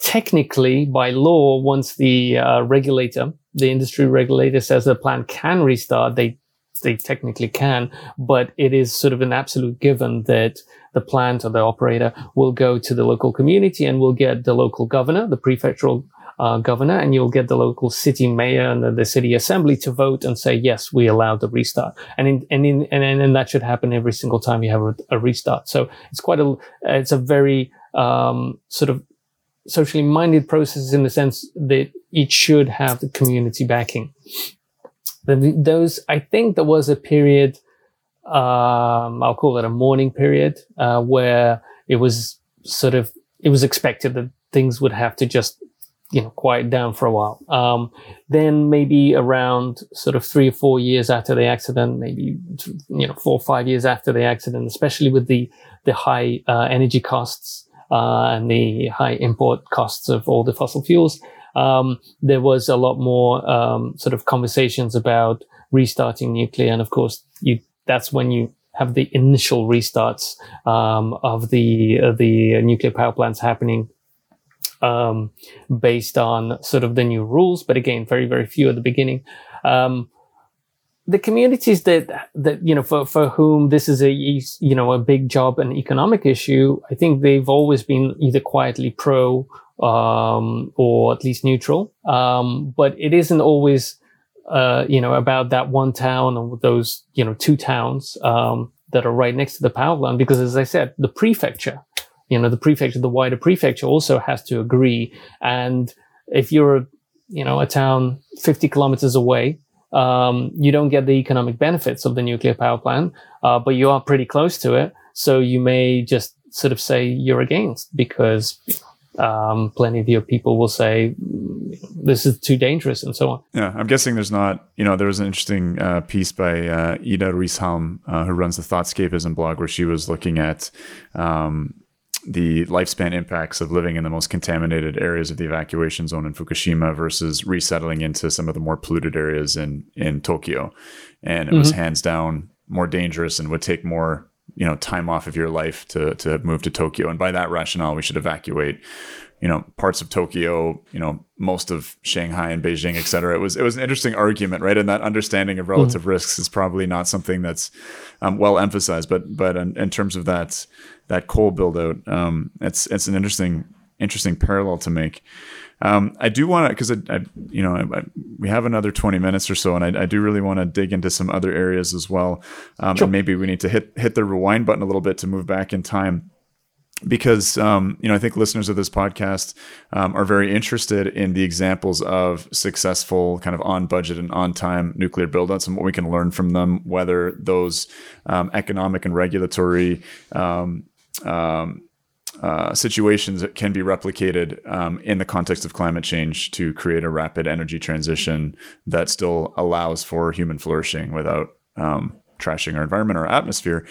technically by law, once the uh, regulator, the industry regulator says the plant can restart, they they technically can, but it is sort of an absolute given that the plant or the operator will go to the local community and will get the local governor, the prefectural uh, governor, and you'll get the local city mayor and the, the, city assembly to vote and say, yes, we allow the restart. And in, and in, and, and that should happen every single time you have a, a restart. So it's quite a, it's a very, um, sort of socially minded processes in the sense that it should have the community backing. Those, I think there was a period, um, I'll call it a mourning period, uh, where it was sort of, it was expected that things would have to just, you know, quiet down for a while. Um, then maybe around sort of three or four years after the accident, maybe, you know, four or five years after the accident, especially with the, the high, uh, energy costs, and the high import costs of all the fossil fuels, um, there was a lot more um, sort of conversations about restarting nuclear. And of course, you that's when you have the initial restarts um, of the uh, the nuclear power plants happening um, based on sort of the new rules. But again, very very few at the beginning. Um, the communities that that you know for for whom this is a you know a big job and economic issue, I think they've always been either quietly pro um, or at least neutral. Um, but it isn't always uh, you know about that one town or those you know two towns um, that are right next to the power plant because as I said, the prefecture, you know, the prefecture, the wider prefecture also has to agree. And if you're you know a town 50 kilometers away um, you don't get the economic benefits of the nuclear power plant, uh, but you are pretty close to it. So you may just sort of say you're against because um, plenty of your people will say this is too dangerous and so on.
Yeah, I'm guessing there's not, you know, there was an interesting uh, piece by uh, Iida Ruishalme, uh, who runs the Thoughtscapism blog, where she was looking at um, the lifespan impacts of living in the most contaminated areas of the evacuation zone in Fukushima versus resettling into some of the more polluted areas in in Tokyo, and it mm-hmm. was hands down more dangerous and would take more you know time off of your life to to move to Tokyo. And by that rationale, we should evacuate you know parts of Tokyo, you know most of Shanghai and Beijing, et cetera. It was it was an interesting argument, right? And that understanding of relative mm risks is probably not something that's um, well emphasized, but but in, in, terms of that that coal build out, um, it's it's an interesting interesting parallel to make. Um, I do want to because I, I, you know I, I, we have another twenty minutes or so, and I, do really want to dig into some other areas as well. Um, sure. And maybe we need to hit hit the rewind button a little bit to move back in time because um, you know I think listeners of this podcast um, are very interested in the examples of successful kind of on budget and on time nuclear buildouts and what we can learn from them, whether those um, economic and regulatory um, um, uh, situations can be replicated um, in the context of climate change to create a rapid energy transition that still allows for human flourishing without trashing our environment or atmosphere.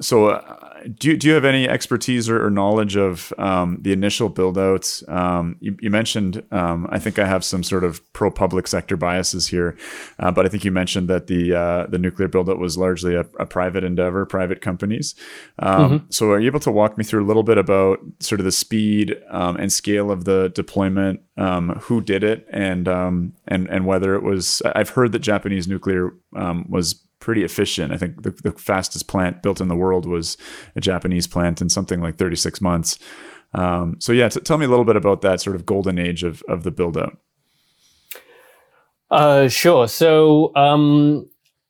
so. Do you, do you have any expertise or, or knowledge of um, the initial build outs? Um, you, you, mentioned, um, I think I have some sort of pro public sector biases here, uh, but I think you mentioned that the uh, the nuclear build out was largely a, a, private endeavor, private companies. Um, mm-hmm. So, are you able to walk me through a little bit about sort of the speed um, and scale of the deployment, um, who did it, and and and whether it was? I've heard that Japanese nuclear was pretty efficient. I think the, the, fastest plant built in the world was a Japanese plant in something like 36 months. Um, so yeah, t- tell me a little bit about that sort of golden age of of the build out.
Uh, sure. So um,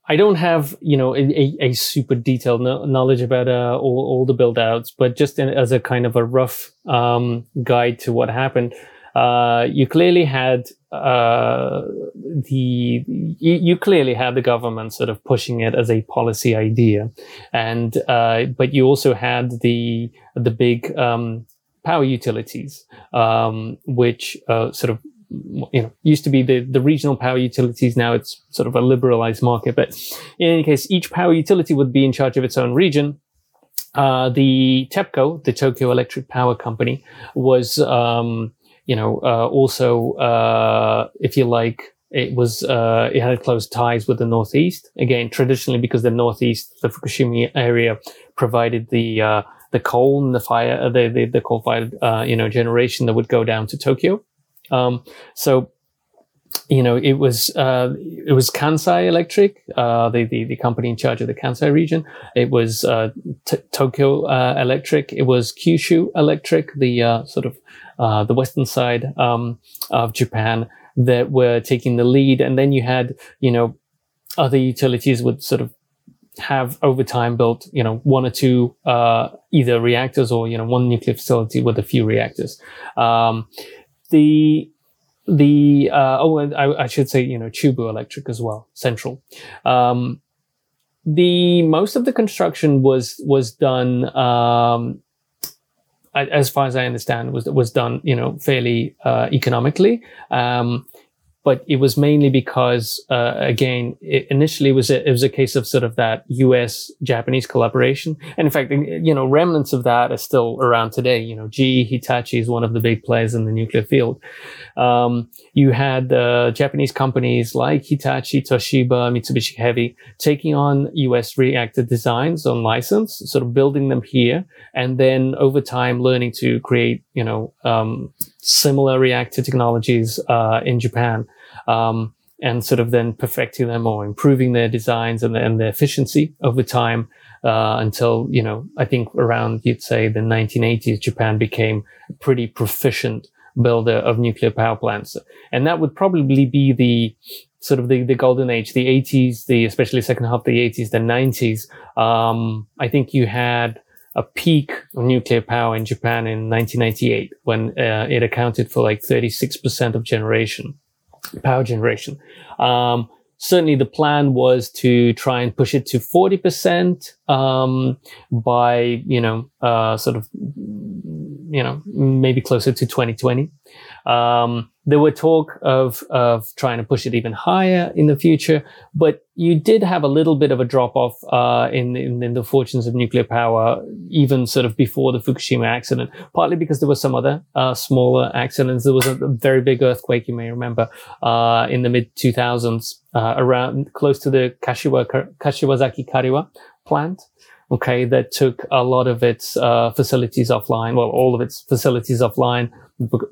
I don't have you know a, a super detailed no- knowledge about uh, all, all the build outs, but just in, as a kind of a rough um, guide to what happened. Uh, you clearly had uh, the you, you, clearly had the government sort of pushing it as a policy idea, and uh, but you also had the the big um, power utilities, um, which uh, sort of you know used to be the the regional power utilities. Now it's sort of a liberalized market, but in any case, each power utility would be in charge of its own region. Uh, the TEPCO, the Tokyo Electric Power Company, was um, you know, uh, also, uh, if you like, it was, uh, it had close ties with the Northeast. Again, traditionally, because the Northeast, the Fukushima area provided the, uh, the coal and the fire, uh, the, the, the coal fired, uh, you know, generation that would go down to Tokyo. Um, so, you know, it was uh, it was Kansai Electric, uh, the, the, the company in charge of the Kansai region. It was uh, T- Tokyo Electric. It was Kyushu Electric, the uh, sort of uh, the western side um, of Japan that were taking the lead, and then you had you know other utilities would sort of have over time built you know one or two either reactors or you know one nuclear facility with a few reactors. Um, the the uh, oh, I, I, should say you know Chubu Electric as well, Central. Um, the most of the construction was was done, um, as far as I understand, was was done you know fairly uh, economically. Um, but it was mainly because, uh, again, it initially was a, it was a case of sort of that U.S. Japanese collaboration, and in fact, you know, remnants of that are still around today. You know, GE Hitachi is one of the big players in the nuclear field. Um, you had uh, Japanese companies like Hitachi, Toshiba, Mitsubishi Heavy taking on U.S. reactor designs on license, sort of building them here, and then over time learning to create, you know, um, similar reactor technologies uh, in Japan, um, and sort of then perfecting them or improving their designs and, and their efficiency over time. Uh, until you know, I think around you'd say the 1980s, Japan became a pretty proficient builder of nuclear power plants, and that would probably be the sort of the, the golden age, the 80s, the especially second half of the 80s, the 90s. Um, I think you had a peak of nuclear power in Japan in 1998 when uh, it accounted for like 36% of generation, power generation. Um, certainly the plan was to try and push it to 40% um, by, you know, uh, sort of you know, maybe closer to 2020. Um, there were talk of, of trying to push it even higher in the future, but you did have a little bit of a drop off, uh, in, in, in, the fortunes of nuclear power, even sort of before the Fukushima accident, partly because there were some other, uh, smaller accidents. There was a very big earthquake, you may remember, uh, in the mid 2000s, uh, around close to the Kashiwa, Kashiwazaki Kariwa plant okay, that took a lot of its uh, facilities offline, well, all of its facilities offline.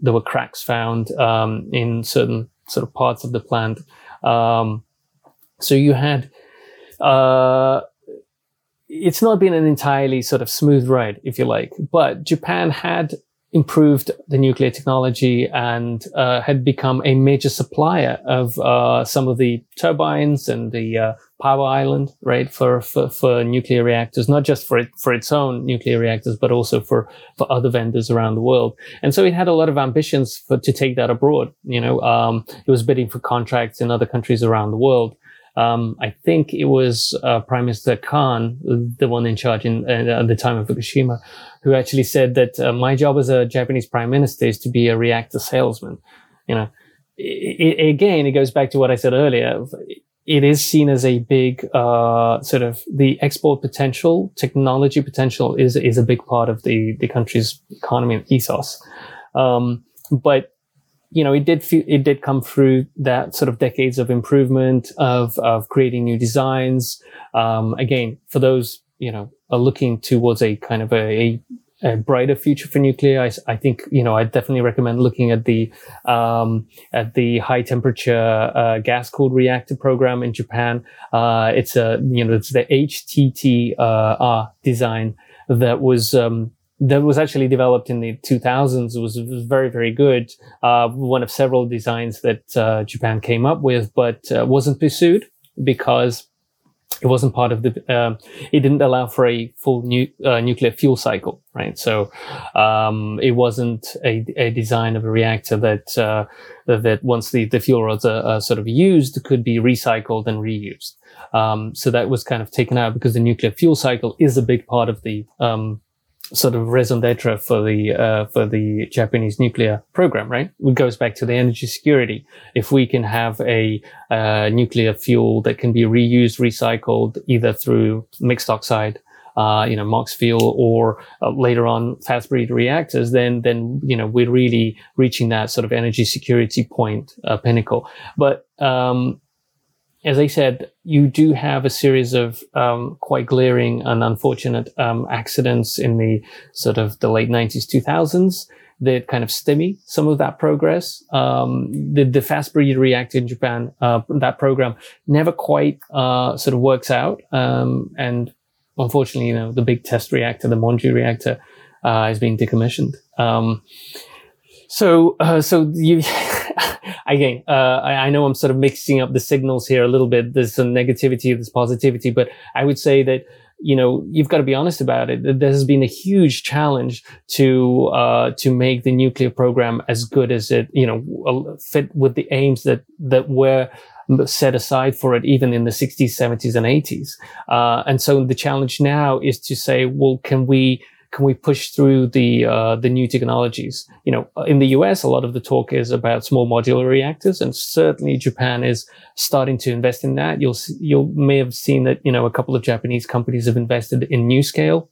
There were cracks found um, in certain sort of parts of the plant. Um, so you had, uh, it's not been an entirely sort of smooth ride, if you like, but Japan had improved the nuclear technology and uh, had become a major supplier of uh, some of the turbines and the uh, power island, right, for, for, for nuclear reactors, not just for it, for its own nuclear reactors, but also for, for other vendors around the world. And so it had a lot of ambitions for, to take that abroad. You know, um, it was bidding for contracts in other countries around the world. Um, I think it was uh, Prime Minister Kan, the one in charge in, uh, at the time of Fukushima, who actually said that uh, my job as a Japanese Prime Minister is to be a reactor salesman. You know, it, it, again, it goes back to what I said earlier. It is seen as a big uh, sort of the export potential, technology potential is is a big part of the the country's economy and ethos. Um, but you know, it did it did come through that sort of decades of improvement of of creating new designs. Um, again, for those you know are looking towards a kind of a, a, a brighter future for nuclear, I, I, think you know I definitely recommend looking at the um, at the high temperature uh, gas cooled reactor program in Japan. Uh, it's a you know it's the HTTR design that was um, that was actually developed in the 2000s it was, was very very good. Uh, one of several designs that uh, japan came up with but uh, wasn't pursued because it wasn't part of the um, it didn't allow for a full nu- uh, nuclear fuel cycle right? So um, it wasn't a, a, design of a reactor that uh, that once the, the fuel rods are, are, sort of used could be recycled and reused. Um, so that was kind of taken out because the nuclear fuel cycle is a big part of the um, sort of raison d'etre for the uh, for the Japanese nuclear program, right? It goes back to the energy security. If we can have a uh, nuclear fuel that can be reused, recycled, either through mixed oxide, uh, you know, MOX fuel, or uh, later on fast breed reactors, then then you know we're really reaching that sort of energy security point uh, pinnacle. But um, as I said, you do have a series of um, quite glaring and unfortunate um, accidents in the sort of the late 90s, 2000s that kind of stimmy some of that progress. Um, the, the fast breeder reactor in Japan, uh, that program never quite uh, sort of works out. Um, and unfortunately, you know, the big test reactor, the Monju reactor, uh, is being decommissioned. So, uh, so you, <laughs> again, uh, I, I, know I'm sort of mixing up the signals here a little bit. There's some negativity, there's positivity, but I would say that you know you've got to be honest about it. That There has been a huge challenge to uh, to make the nuclear program as good as it you know fit with the aims that that were set aside for it even in the 60s, 70s, and 80s. Uh, and so the challenge now is to say, well, can we can we push through the uh, the new technologies? You know, in the US, a lot of the talk is about small modular reactors, and certainly Japan is starting to invest in that. You'll you may have seen that you know a couple of Japanese companies have invested in NuScale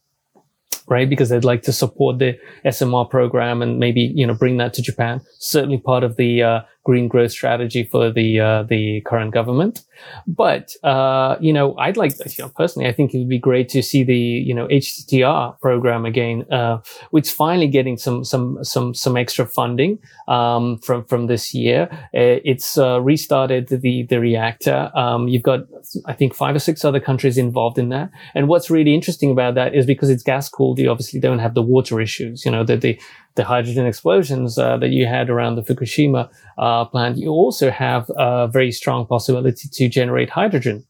right? Because they'd like to support the SMR program and maybe, you know, bring that to Japan. Certainly part of the uh, green growth strategy for the uh, the current government. But uh, you know, I'd like, you know, personally, I think it would be great to see the you know HTTR program again, uh, which finally getting some some some some extra funding um, from from this year. Uh, it's uh, restarted the the reactor. Um, you've got I think five or six other countries involved in that. And what's really interesting about that is because it's gas cooled, you obviously don't have the water issues. You know that the the hydrogen explosions uh, that you had around the Fukushima uh, plant, you also have a very strong possibility to generate hydrogen.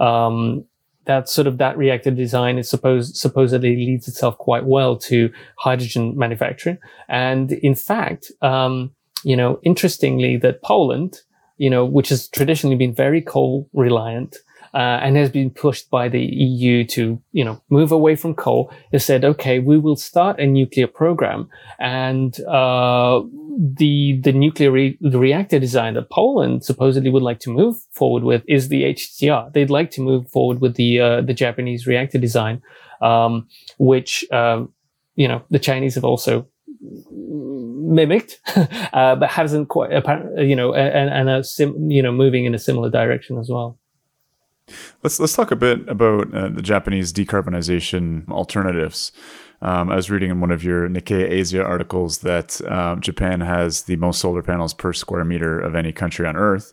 Um, that sort of that reactor design is supposed supposedly leads itself quite well to hydrogen manufacturing. And in fact, um, you know, interestingly, that Poland, you know, which has traditionally been very coal reliant, uh, and has been pushed by the EU to, you know, move away from coal, has said, okay, we will start a nuclear program. And, uh, the, the nuclear re- the reactor design that Poland supposedly would like to move forward with is the HTR. They'd like to move forward with the, uh, the Japanese reactor design, um, which, um, you know, the Chinese have also mimicked, <laughs> uh, but hasn't quite, you know, and, and a sim, you know, moving in a similar direction as well.
Let's let's talk a bit about uh, the Japanese decarbonization alternatives. Um, I was reading in one of your Nikkei Asia articles that um, Japan has the most solar panels per square meter of any country on Earth.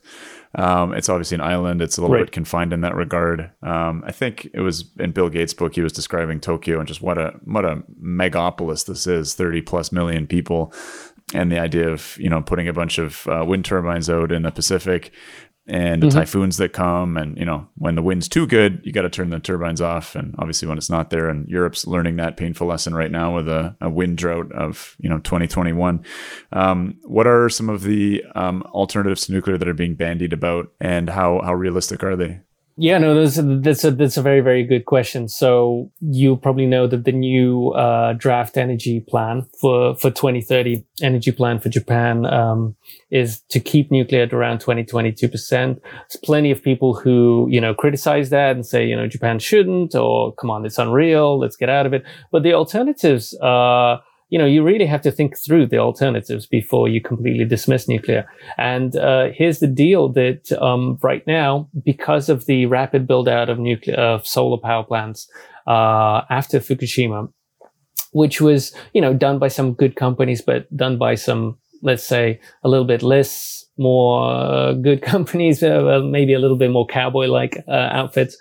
Um, it's obviously an island. It's a little right. bit confined in that regard. Um, I think it was in Bill Gates' book. He was describing Tokyo and just what a what a megapolis this is. Thirty plus million people, and the idea of you know putting a bunch of uh, wind turbines out in the Pacific and the mm-hmm. typhoons that come and you know when the wind's too good you got to turn the turbines off. And obviously when it's not there and europe's learning that painful lesson right now with a, a wind drought of you know 2021 um, what are some of the um, alternatives to nuclear that are being bandied about and how how realistic are they
yeah, no, that's a, that's a, that's a very, very good question. So you probably know that the new, uh, draft energy plan for, for 2030 energy plan for Japan, um, is to keep nuclear at around 20, 22%. There's plenty of people who, you know, criticize that and say, you know, Japan shouldn't or come on, it's unreal. Let's get out of it. But the alternatives, uh, you know, you really have to think through the alternatives before you completely dismiss nuclear. And uh, here's the deal that um, right now, because of the rapid build out of nuclear of solar power plants uh, after Fukushima, which was you know done by some good companies, but done by some let's say a little bit less more uh, good <laughs> companies, uh, maybe a little bit more cowboy like uh, outfits.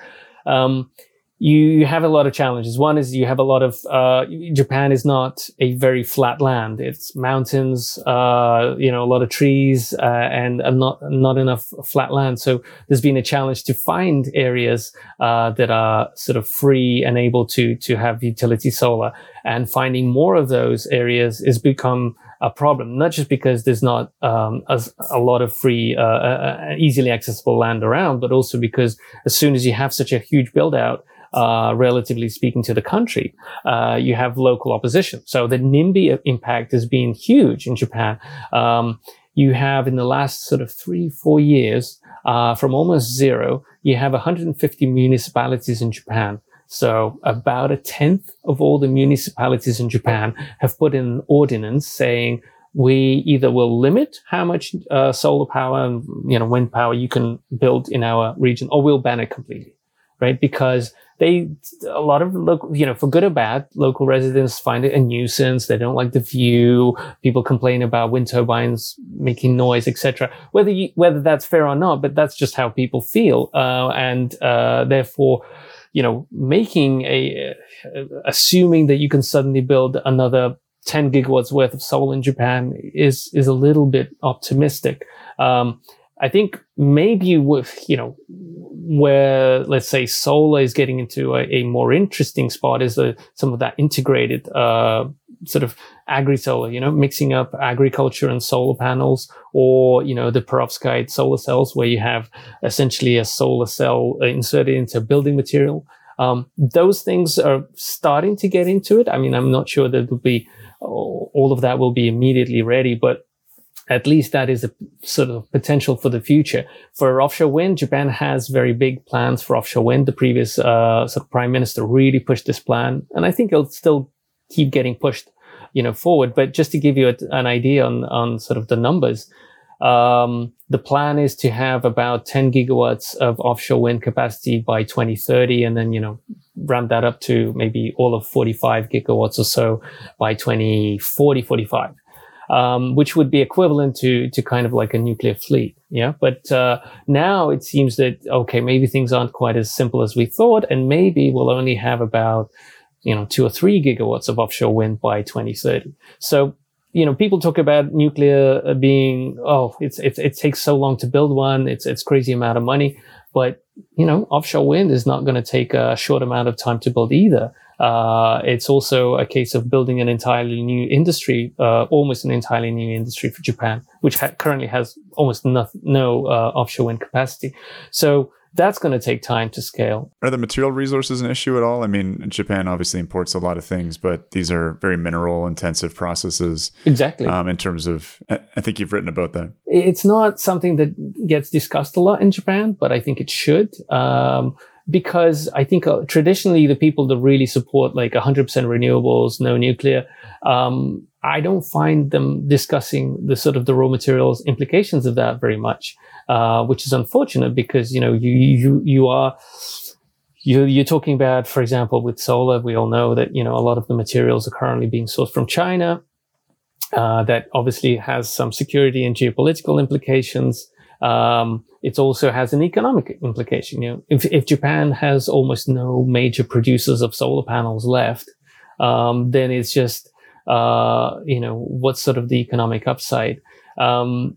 Um, you have a lot of challenges. One is you have a lot of, uh, Japan is not a very flat land. It's mountains, uh, you know, a lot of trees, uh, and not, not enough flat land. So there's been a challenge to find areas, uh, that are sort of free and able to, to have utility solar and finding more of those areas has become, a problem, not just because there's not um, a, a, lot of free, uh, uh, uh, easily accessible land around, but also because as soon as you have such a huge build out, uh, relatively speaking to the country, uh, you have local opposition. So the NIMBY impact has been huge in Japan. Um, you have in the last sort of three, four years, uh, from almost zero, you have 150 municipalities in Japan. So about a tenth of all the municipalities in Japan have put in an ordinance saying we either will limit how much uh, solar power and you know wind power you can build in our region, or we'll ban it completely, right? Because they a lot of local you know for good or bad local residents find it a nuisance. They don't like the view. People complain about wind turbines making noise etc whether you, whether that's fair or not but that's just how people feel. Uh, and uh, therefore you know making a uh, assuming that you can suddenly build another 10 gigawatts worth of solar in Japan is is a little bit optimistic. Um, I think maybe with, you know, where let's say solar is getting into a, a more interesting spot is a, some of that integrated, uh, sort of agri solar, you know, mixing up agriculture and solar panels or, you know, the perovskite solar cells where you have essentially a solar cell inserted into building material. Um, those things are starting to get into it. I mean, I'm not sure that will be all of that will be immediately ready, but at least that is a sort of potential for the future. For offshore wind, Japan has very big plans for offshore wind. The previous uh, sort of prime minister really pushed this plan, and I think it'll still keep getting pushed, you know, forward. But just to give you a, an idea on on sort of the numbers, um, the plan is to have about 10 gigawatts of offshore wind capacity by 2030, and then you know ramp that up to maybe all of 45 gigawatts or so by 2040, 45 um, which would be equivalent to to kind of like a nuclear fleet. Yeah, but uh, now it seems that okay, maybe things aren't quite as simple as we thought, and maybe we'll only have about you know two or three gigawatts of offshore wind by 2030. So you know, people talk about nuclear uh, being, oh, it's, it's, it takes so long to build one. It's, it's crazy amount of money. But, you know, offshore wind is not going to take a short amount of time to build either. Uh, it's also a case of building an entirely new industry, uh, almost an entirely new industry for Japan, which ha- currently has almost no, no uh, offshore wind capacity. So that's going to take time to scale.
Are the material resources an issue at all? I mean, Japan obviously imports a lot of things, but these are very mineral intensive processes.
Exactly.
Um, in terms of, I think you've written about that.
It's not something that gets discussed a lot in Japan, but I think it should. Um, because I think uh, traditionally the people that really support like 100% renewables, no nuclear, um, I don't find them discussing the sort of the raw materials implications of that very much, uh, which is unfortunate because you know you you you are you you're talking about, for example, with solar. We all know that you know a lot of the materials are currently being sourced from China. Uh, that obviously has some security and geopolitical implications. Um, it also has an economic implication. You know, if, if Japan has almost no major producers of solar panels left, um, then it's just uh, you know, what's sort of the economic upside. Um,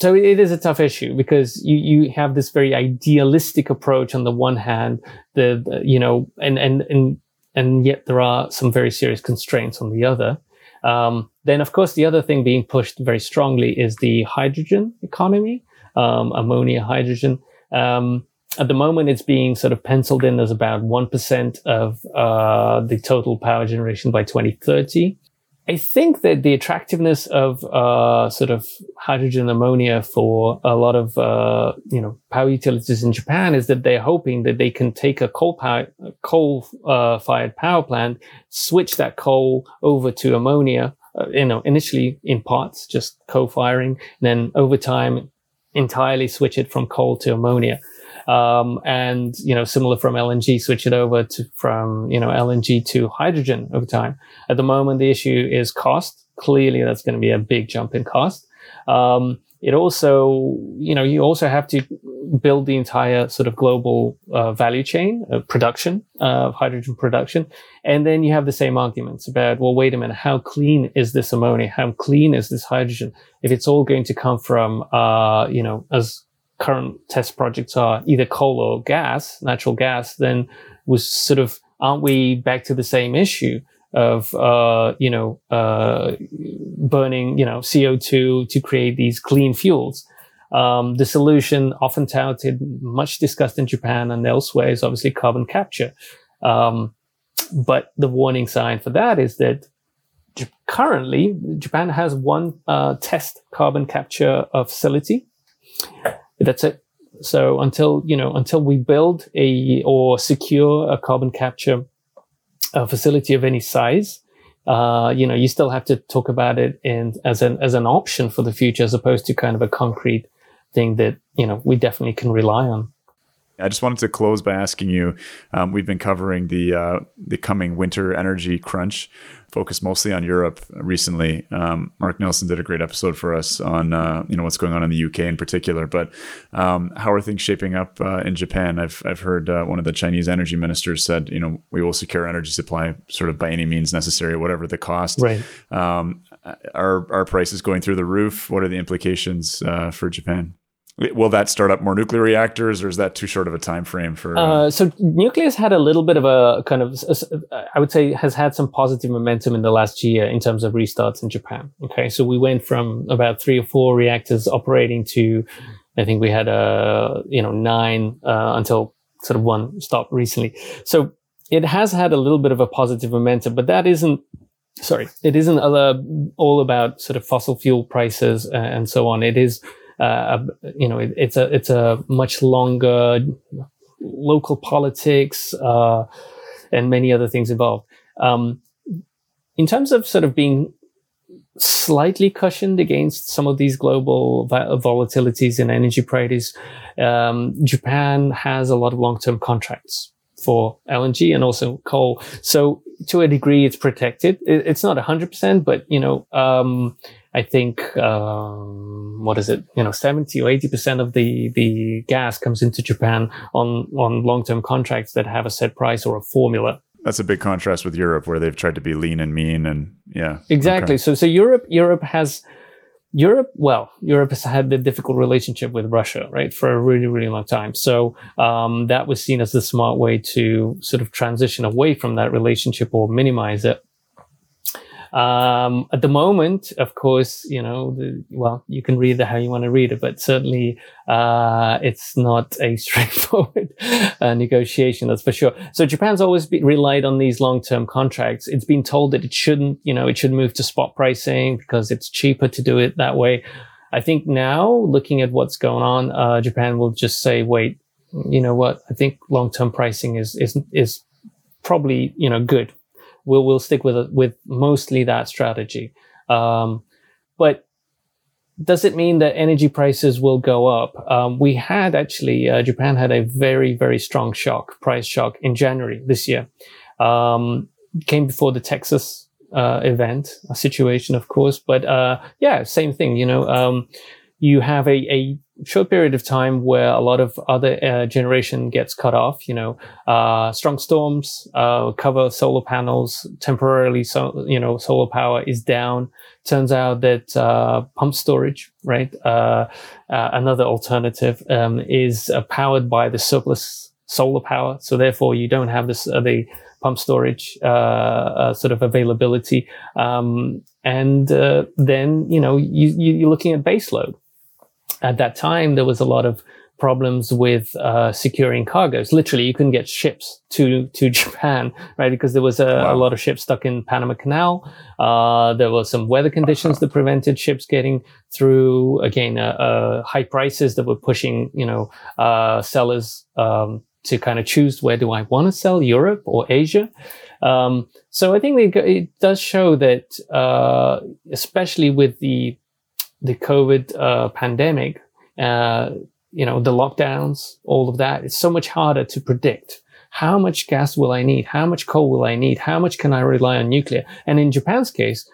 so it is a tough issue because you, you have this very idealistic approach on the one hand, the, the, you know, and, and, and, and yet there are some very serious constraints on the other. Um, then of course the other thing being pushed very strongly is the hydrogen economy, um, ammonia, hydrogen. Um, at the moment, it's being sort of penciled in as about 1% of uh, the total power generation by 2030. I think that the attractiveness of uh, sort of hydrogen ammonia for a lot of uh, you know power utilities in Japan is that they're hoping that they can take a coal power, coal uh, fired power plant, switch that coal over to ammonia. Uh, you know, initially in parts, just co-firing, then over time, entirely switch it from coal to ammonia. Um, and, you know, similar from LNG, switch it over to from, you know, LNG to hydrogen over time. At the moment, the issue is cost. Clearly, that's going to be a big jump in cost. Um, it also, you know, you also have to build the entire sort of global uh, value chain of production of uh, hydrogen production. And then you have the same arguments about, well, wait a minute, how clean is this ammonia? How clean is this hydrogen? If it's all going to come from, uh, you know, as current test projects are either coal or gas, natural gas, then was sort of, aren't we back to the same issue of, uh, you know, uh, burning, you know, CO2 to create these clean fuels? Um, the solution often touted, much discussed in Japan and elsewhere is obviously carbon capture. Um, but the warning sign for that is that currently Japan has one uh, test carbon capture facility that's it. So until, you know, until we build a or secure a carbon capture a facility of any size, uh, you know, you still have to talk about it in as an as an option for the future, as opposed to kind of a concrete thing that you know we definitely can rely on.
I just wanted to close by asking you. Um, we've been covering the uh, the coming winter energy crunch, focused mostly on Europe recently. Um, Mark Nelson did a great episode for us on uh, you know what's going on in the UK in particular. But um, how are things shaping up uh, in Japan? I've I've heard uh, one of the Chinese energy ministers said you know we will secure energy supply sort of by any means necessary, whatever the cost.
Right.
Um, are are prices going through the roof? What are the implications uh, for Japan? Will that start up more nuclear reactors, or is that too short of a time frame for?
Uh, uh so nuclear has had a little bit of a kind of, I would say, has had some positive momentum in the last year in terms of restarts in Japan. Okay, so we went from about three or four reactors operating to, I think we had a uh, you know nine uh, until sort of one stopped recently. So it has had a little bit of a positive momentum, but that isn't sorry, it isn't all about sort of fossil fuel prices and so on. It is uh, you know, it, it's a it's a much longer local politics uh, and many other things involved. Um, in terms of sort of being slightly cushioned against some of these global volatilities in energy prices, um, Japan has a lot of long-term contracts for LNG and also coal. So to a degree, it's protected. It, it's not hundred percent, but you know, um, I think, um, what is it? You know, 70 or 80% of the, the gas comes into Japan on, on long-term contracts that have a set price or a formula.
That's a big contrast with Europe where they've tried to be lean and mean and yeah.
Exactly. Okay. So, so Europe, Europe has, Europe, well, Europe has had the difficult relationship with Russia, right, for a really, really long time. So um, that was seen as the smart way to sort of transition away from that relationship or minimize it. Um, at the moment, of course, you know, the, well, you can read it how you want to read it, but certainly uh, it's not a <laughs> straightforward uh, negotiation, that's for sure. So Japan's always relied on these long-term contracts. It's been told that it shouldn't, you know, it should move to spot pricing because it's cheaper to do it that way. I think now, looking at what's going on, uh, Japan will just say, wait, you know what? I think long-term pricing is is is probably you know good. We'll we'll stick with with mostly that strategy. Um, but does it mean that energy prices will go up? Um, we had actually uh, Japan had a very very strong shock, price shock in January this year. Um, came before the Texas uh, event, situation, of course, but uh, yeah, same thing. You know, um, you have a, a short period of time where a lot of other uh, generation gets cut off. You know, uh, strong storms uh, cover solar panels temporarily. So you know, solar power is down. Turns out that uh, pump storage, right, uh, uh, another alternative, um, is powered by the surplus solar power. So therefore, you don't have this the pump storage sort of availability. Um, and then you know you, you're looking at baseload at that time, there was a lot of problems with uh, securing cargoes. Literally, you couldn't get ships to to <laughs> Japan, right? Because there was a, wow. a lot of ships stuck in Panama Canal. Uh, there were some weather conditions that prevented ships getting through. Again, uh, uh high prices that were pushing, you know, uh, sellers um, to kind of choose where do I want to sell, Europe or Asia. Um, so I think it does show that, uh, especially with the the COVID uh, pandemic, uh, you know, the lockdowns, all of that, it's so much harder to predict. How much gas will I need? How much coal will I need? How much can I rely on nuclear? And in Japan's case,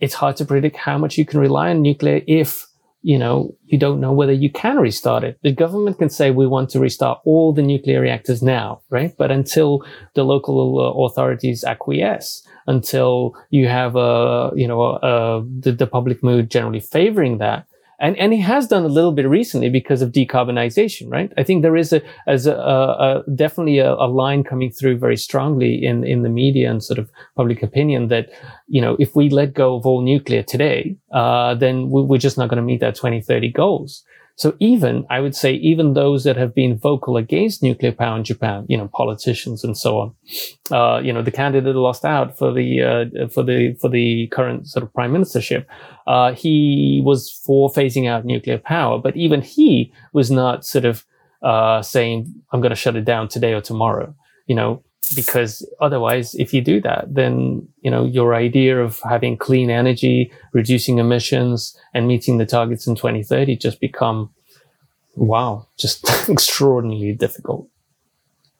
it's hard to predict how much you can rely on nuclear if you know, you don't know whether you can restart it. The government can say we want to restart all the nuclear reactors now, right? But until the local uh, authorities acquiesce, until you have a, you know, a, the, the public mood generally favoring that, and and he has done a little bit recently because of decarbonization, right? I think there is a as a, a, a definitely a, a, line coming through very strongly in in the media and sort of public opinion that you know if we let go of all nuclear today, uh, then we're just not going to meet our 2030 goals. So even, I would say, even those that have been vocal against nuclear power in Japan, you know, politicians and so on, uh, you know, the candidate lost out for the, uh, for the, for the current sort of prime ministership, uh, he was for phasing out nuclear power, but even he was not sort of, uh, saying, I'm going to shut it down today or tomorrow. You know, because otherwise if you do that then you know your idea of having clean energy reducing emissions and meeting the targets in 2030 just become wow just <laughs> extraordinarily difficult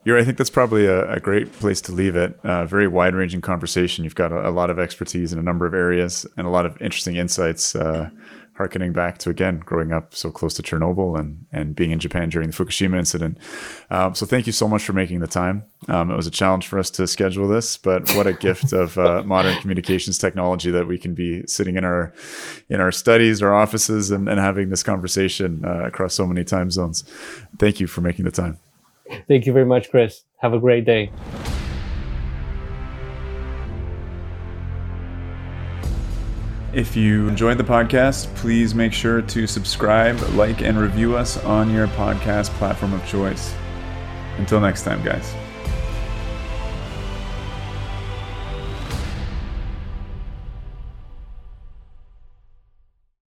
yeah, I think that's probably a, a great place to leave it. Uh, very wide ranging conversation. You've got a, a, lot of expertise in a number of areas and a lot of interesting insights. Uh, harkening back to again growing up so close to Chernobyl and and being in Japan during the Fukushima incident. Um, so thank you so much for making the time. Um, it was a challenge for us to schedule this, but what a gift of uh, <laughs> modern communications technology that we can be sitting in our in our studies, our offices, and, and having this conversation uh, across so many time zones. Thank you for making the time.
Thank you very much, Chris. Have a great day.
If you enjoyed the podcast, please make sure to subscribe, like, and review us on your podcast platform of choice. Until next time, guys.